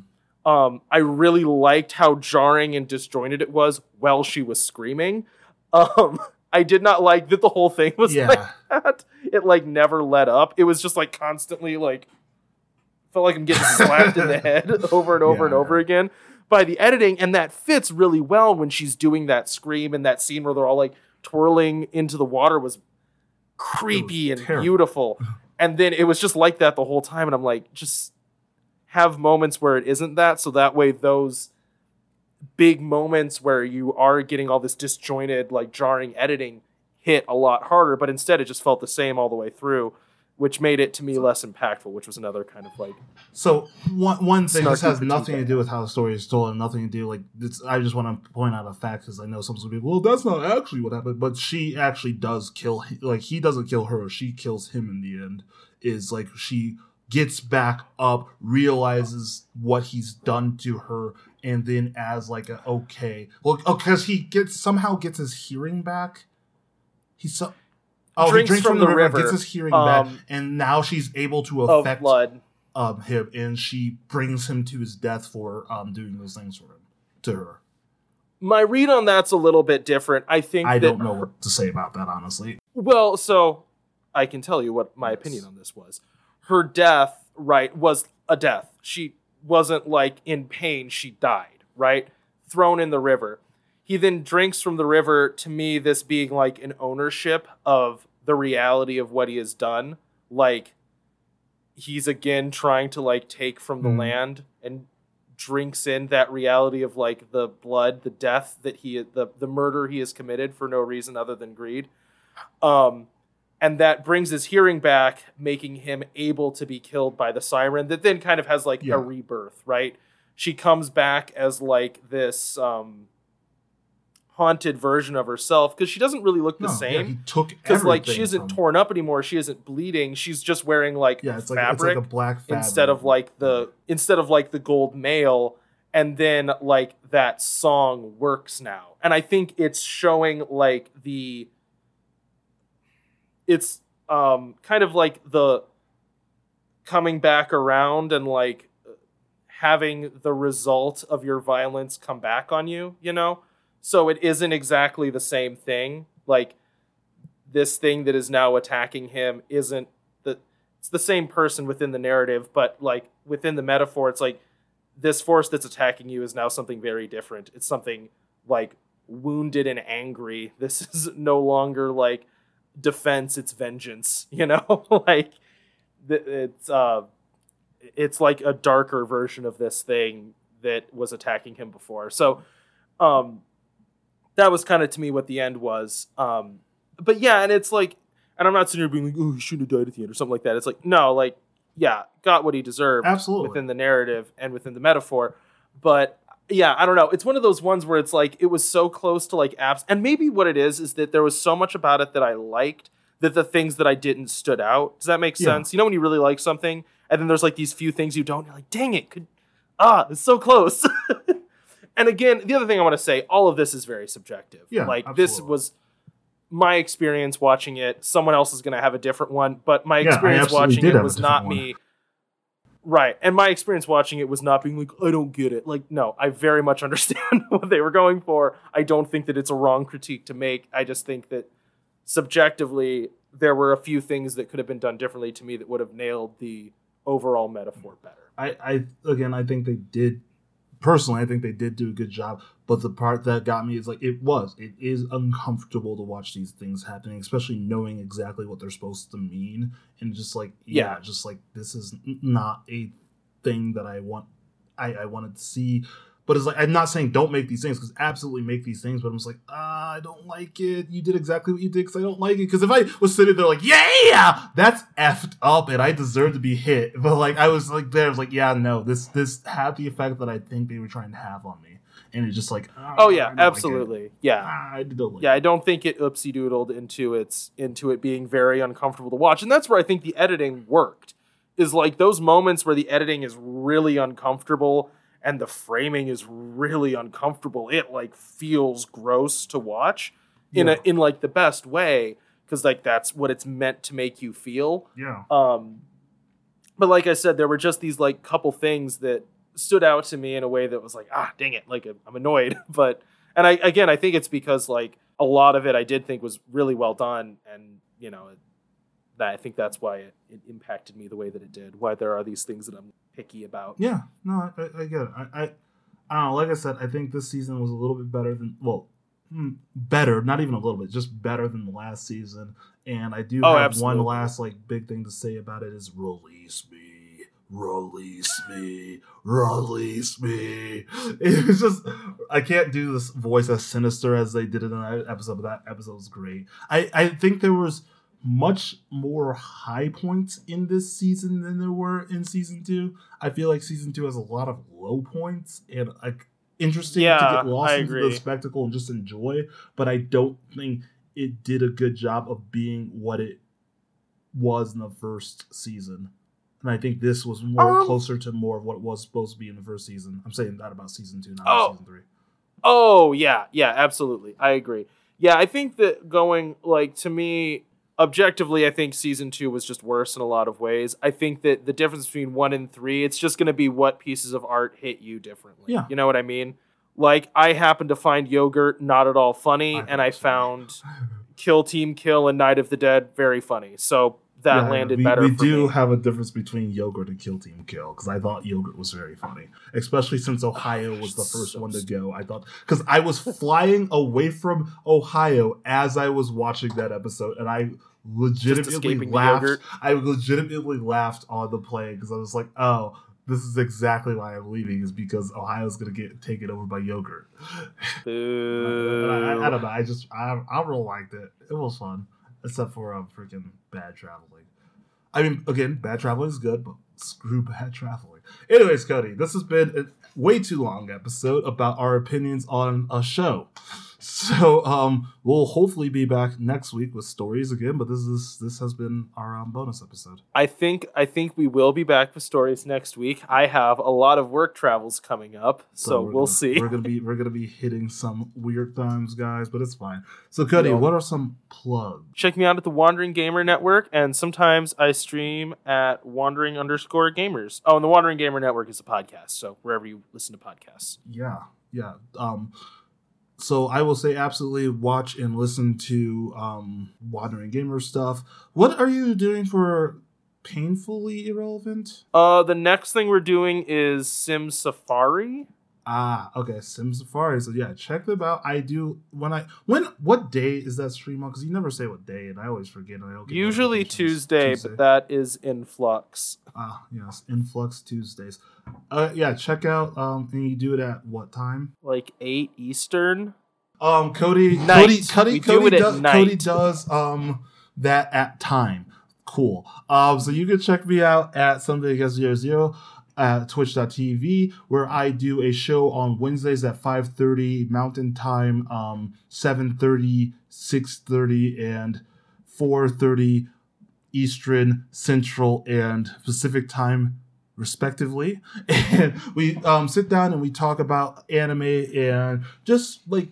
um, I really liked how jarring and disjointed it was while she was screaming. Um, I did not like that the whole thing was Yeah. like that. It like never let up. It was just like constantly like felt like I'm getting slapped in the head over and over Yeah, and over again by the editing, and that fits really well when she's doing that scream and that scene where they're all like twirling into the water was creepy and terrible. beautiful. And then it was just like that the whole time, and I'm like, just have moments where it isn't that, so that way those big moments where you are getting all this disjointed, like jarring editing hit a lot harder, but instead it just felt the same all the way through, which made it to me less impactful, which was another kind of like So one one thing this has nothing to do with how the story is told, and nothing to do like it's. I just want to point out a fact because I know some people, well, that's not actually what happened, but she actually does kill. hi- Like he doesn't kill her, she kills him in the end. Is like she gets back up, realizes what he's done to her, and then as like a okay, well, oh, because he gets somehow gets his hearing back. He's so. Oh, Drinks he drinks from from, the, river, river, gets his hearing back, um, and now she's able to affect um, him, and she brings him to his death for um, doing those things for him to her. My read on that's a little bit different. I think I don't know what to say about that, honestly. Well, so I can tell you what my opinion on this was. Her death, right, was a death. She wasn't like in pain, she died, right? Thrown in the river. He then drinks from the river, to me, this being like an ownership of the reality of what he has done. Like he's again trying to like take from the Mhm. land and drinks in that reality of like the blood, the death that he the the murder he has committed for no reason other than greed. Um and that brings his hearing back, making him able to be killed by the siren that then kind of has like Yeah. a rebirth, right? She comes back as like this um haunted version of herself because she doesn't really look the No, yeah, same. he took because like she isn't from- torn up anymore she isn't bleeding she's just wearing like Yeah, it's like it's like a black fabric. instead of like the instead of like the gold mail and then like that song works now. And i think it's showing like the it's um kind of like the coming back around and like having the result of your violence come back on you you know so it isn't exactly the same thing. Like this thing that is now attacking him isn't the it's the same person within the narrative but like within the metaphor it's like this force that's attacking you is now something very different. It's something like wounded and angry. This is no longer like defense it's vengeance you know? Like it's uh it's like a darker version of this thing that was attacking him before. So um that was kind of to me what the end was um but yeah and it's like and i'm not sitting here being like oh he shouldn't have died at the end or something like that it's like no like yeah got what he deserved absolutely. within the narrative and within the metaphor. But yeah, I don't know. It's one of those ones where it's like it was so close to like apps, and maybe what it is is that there was so much about it that I liked that the things that I didn't stood out. Does that make Yeah. sense? You know when you really like something, and then there's like these few things you don't. You're like, dang it, could ah, it's so close. and again, the other thing I want to say, all of this is very subjective. Yeah, like this was my experience watching it. Someone else is going to have a different one, but my Yeah, experience absolutely watching it was not one. me. Right. And my experience watching it was not being like, I don't get it. Like, no, I very much understand what they were going for. I don't think that it's a wrong critique to make. I just think that subjectively, there were a few things that could have been done differently to me that would have nailed the overall metaphor better. I, I again, I think they did. Personally, I think they did do a good job. But the part that got me is like it was. It is uncomfortable to watch these things happening, especially knowing exactly what they're supposed to mean, and just like yeah, Yeah. just like this is not a thing that I want. I, I wanted to see. But it's like I'm not saying don't make these things because absolutely make these things. But I'm just like ah, I don't like it. You did exactly what you did because I don't like it. Because if I was sitting there like yeah, that's effed up and I deserve to be hit. But like I was like there, I was like yeah, no, this this had the effect that I think they were trying to have on me, and it's just like Oh I yeah, don't like absolutely. Yeah. Ah, I don't like yeah. I don't think it oopsie doodled into its into it being very uncomfortable to watch, and that's where I think the editing worked. Is like those moments where the editing is really uncomfortable and the framing is really uncomfortable. It like feels gross to watch in Yeah. a in like the best way because like that's what it's meant to make you feel. Yeah, Um, but like I said, there were just these like couple things that stood out to me in a way that was like, ah, dang it, like I'm annoyed. But and I again, I think it's because like a lot of it I did think was really well done, and you know, that I think that's why it, it impacted me the way that it did. Why there are these things that I'm picky about. Yeah, no, I, I get it. I, I, I don't know. Like I said, I think this season was a little bit better than well, hmm, better, not even a little bit, just better than the last season. And I do Oh, have absolutely. one last like big thing to say about it is release me, release me, release me. It's just I can't do this voice as sinister as they did it in that episode, but that episode was great. I I think there was much more high points in this season than there were in season two. I feel like season two has a lot of low points and like interesting to get lost into the spectacle and just enjoy. But I don't think it did a good job of being what it was in the first season. And I think this was more Um, closer to more of what it was supposed to be in the first season. I'm saying that about season two, not Oh. season three. Oh yeah, yeah, absolutely. I agree. Yeah, I think that going like to me objectively, I think season two was just worse in a lot of ways. I think that the difference between one and three, it's just going to be what pieces of art hit you differently. Yeah. you know what I mean. Like I happen to find yogurt not at all funny, I and I funny. found Kill Team Kill and Night of the Dead very funny. So that Yeah, landed we, better. We do me. have a difference between yogurt and Kill Team Kill because I thought yogurt was very funny, especially since Ohio was the first So one to go. I thought because I was flying away from Ohio as I was watching that episode, and I legitimately laughed. I legitimately laughed on the plane because I was like, "Oh, this is exactly why I'm leaving is because Ohio's gonna get taken over by yogurt." Boo. I, I, I don't know. I just I I really liked it. It was fun, except for um freaking bad traveling. I mean, again, bad traveling is good, but screw bad traveling. Anyways, Cody, this has been a way too long episode about our opinions on a show. So um, we'll hopefully be back next week with stories again. But this is this has been our um, bonus episode. I think I think we will be back with stories next week. I have a lot of work travels coming up, so, we're we'll gonna- see. We're gonna be we're gonna be hitting some weird times, guys, but it's fine. So Cody, Yeah. what are some plugs? Check me out at the Wandering Gamer Network, and sometimes I stream at Wandering underscore Gamers. Oh, and the Wandering Gamer Network is a podcast, so wherever you listen to podcasts. yeah yeah um so i will say absolutely watch and listen to um wandering gamer stuff what are you doing for painfully irrelevant Uh, the next thing we're doing is Sim Safari. Ah okay sim safari so yeah check them out i do when i when what day is that stream on because you never say what day and i always forget and I don't Usually notifications. Tuesday, but that is in flux. ah yes influx tuesdays uh yeah check out um and you do it at what time Like 8 Eastern. Um, Cody, Night. Cody, Cody, We do Cody, it at does, night. Cody does um that at time. Cool. Um, so you can check me out at something against zero zero at twitch.tv where I do a show on Wednesdays at 5:30 Mountain Time, um 7:30, 6:30, and 4:30 Eastern, Central, and Pacific time respectively. And we um, sit down and we talk about anime and just like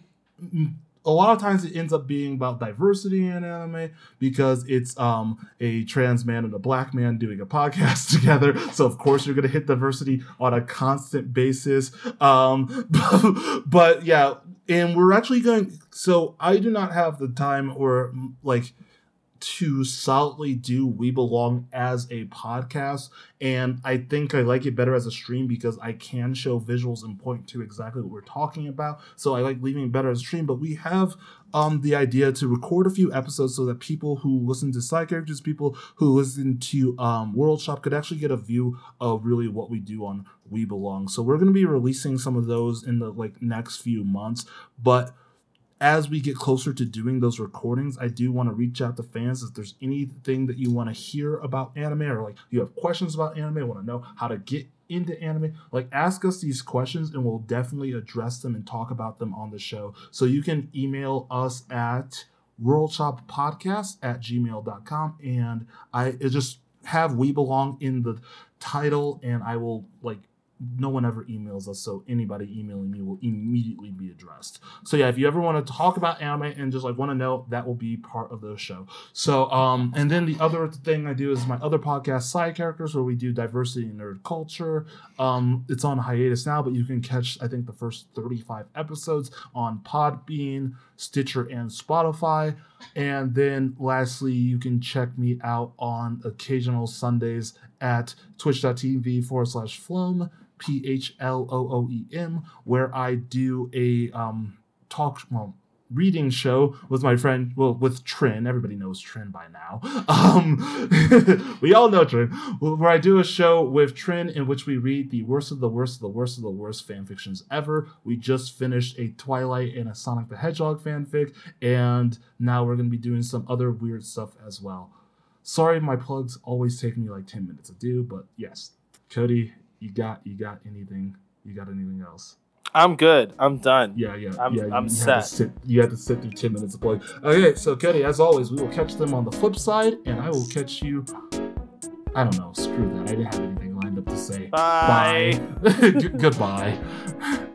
a lot of times it ends up being about diversity in anime because it's um, a trans man and a black man doing a podcast together. So of course you're to hit diversity on a constant basis. Um, but yeah and we're actually going so i do not have the time or like to solidly do We Belong as a podcast. And I think I like it better as a stream because I can show visuals and point to exactly what we're talking about. So I like leaving better as a stream. But we have um the idea to record a few episodes so that people who listen to side characters, people who listen to um World Shop could actually get a view of really what we do on We Belong. So we're gonna be releasing some of those in the like next few months. But as we get closer to doing those recordings, I do want to reach out to fans if there's anything that you want to hear about anime or like you have questions about anime, want to know how to get into anime, like ask us these questions and we'll definitely address them and talk about them on the show. So you can email us at worldshoppodcast at gmail.com and I just have we belong in the title and I will like no one ever emails us, so anybody emailing me will immediately be addressed. So yeah, if you ever want to talk about anime and just like want to know, that will be part of the show. So um, and then the other thing I do is my other podcast, Side Characters, where we do diversity and nerd culture. Um, it's on hiatus now, but you can catch I think the first thirty-five episodes on Podbean, Stitcher, and Spotify. And then lastly, you can check me out on occasional Sundays at twitch.tv forward slash Phloem, P H L O O E M, where I do a um, talk, well, reading show with my friend, well, with Trin. Everybody knows Trin by now. Um, we all know Trin. Where I do a show with Trin in which we read the worst of the worst of the worst of the worst fan fictions ever. We just finished a Twilight and a Sonic the Hedgehog fanfic, and now we're going to be doing some other weird stuff as well. Sorry, my plugs always take me like 10 minutes to do, but yes. Cody, you got you got anything? You got anything else? I'm good. I'm done. Yeah, yeah, I'm- yeah. I'm you set. Sit, you had to sit through ten minutes of play. Okay, so Cody, as always, we will catch them on the flip side, and I will catch you. I don't know. Screw that. I didn't have anything lined up to say. Bye. Bye. G- goodbye.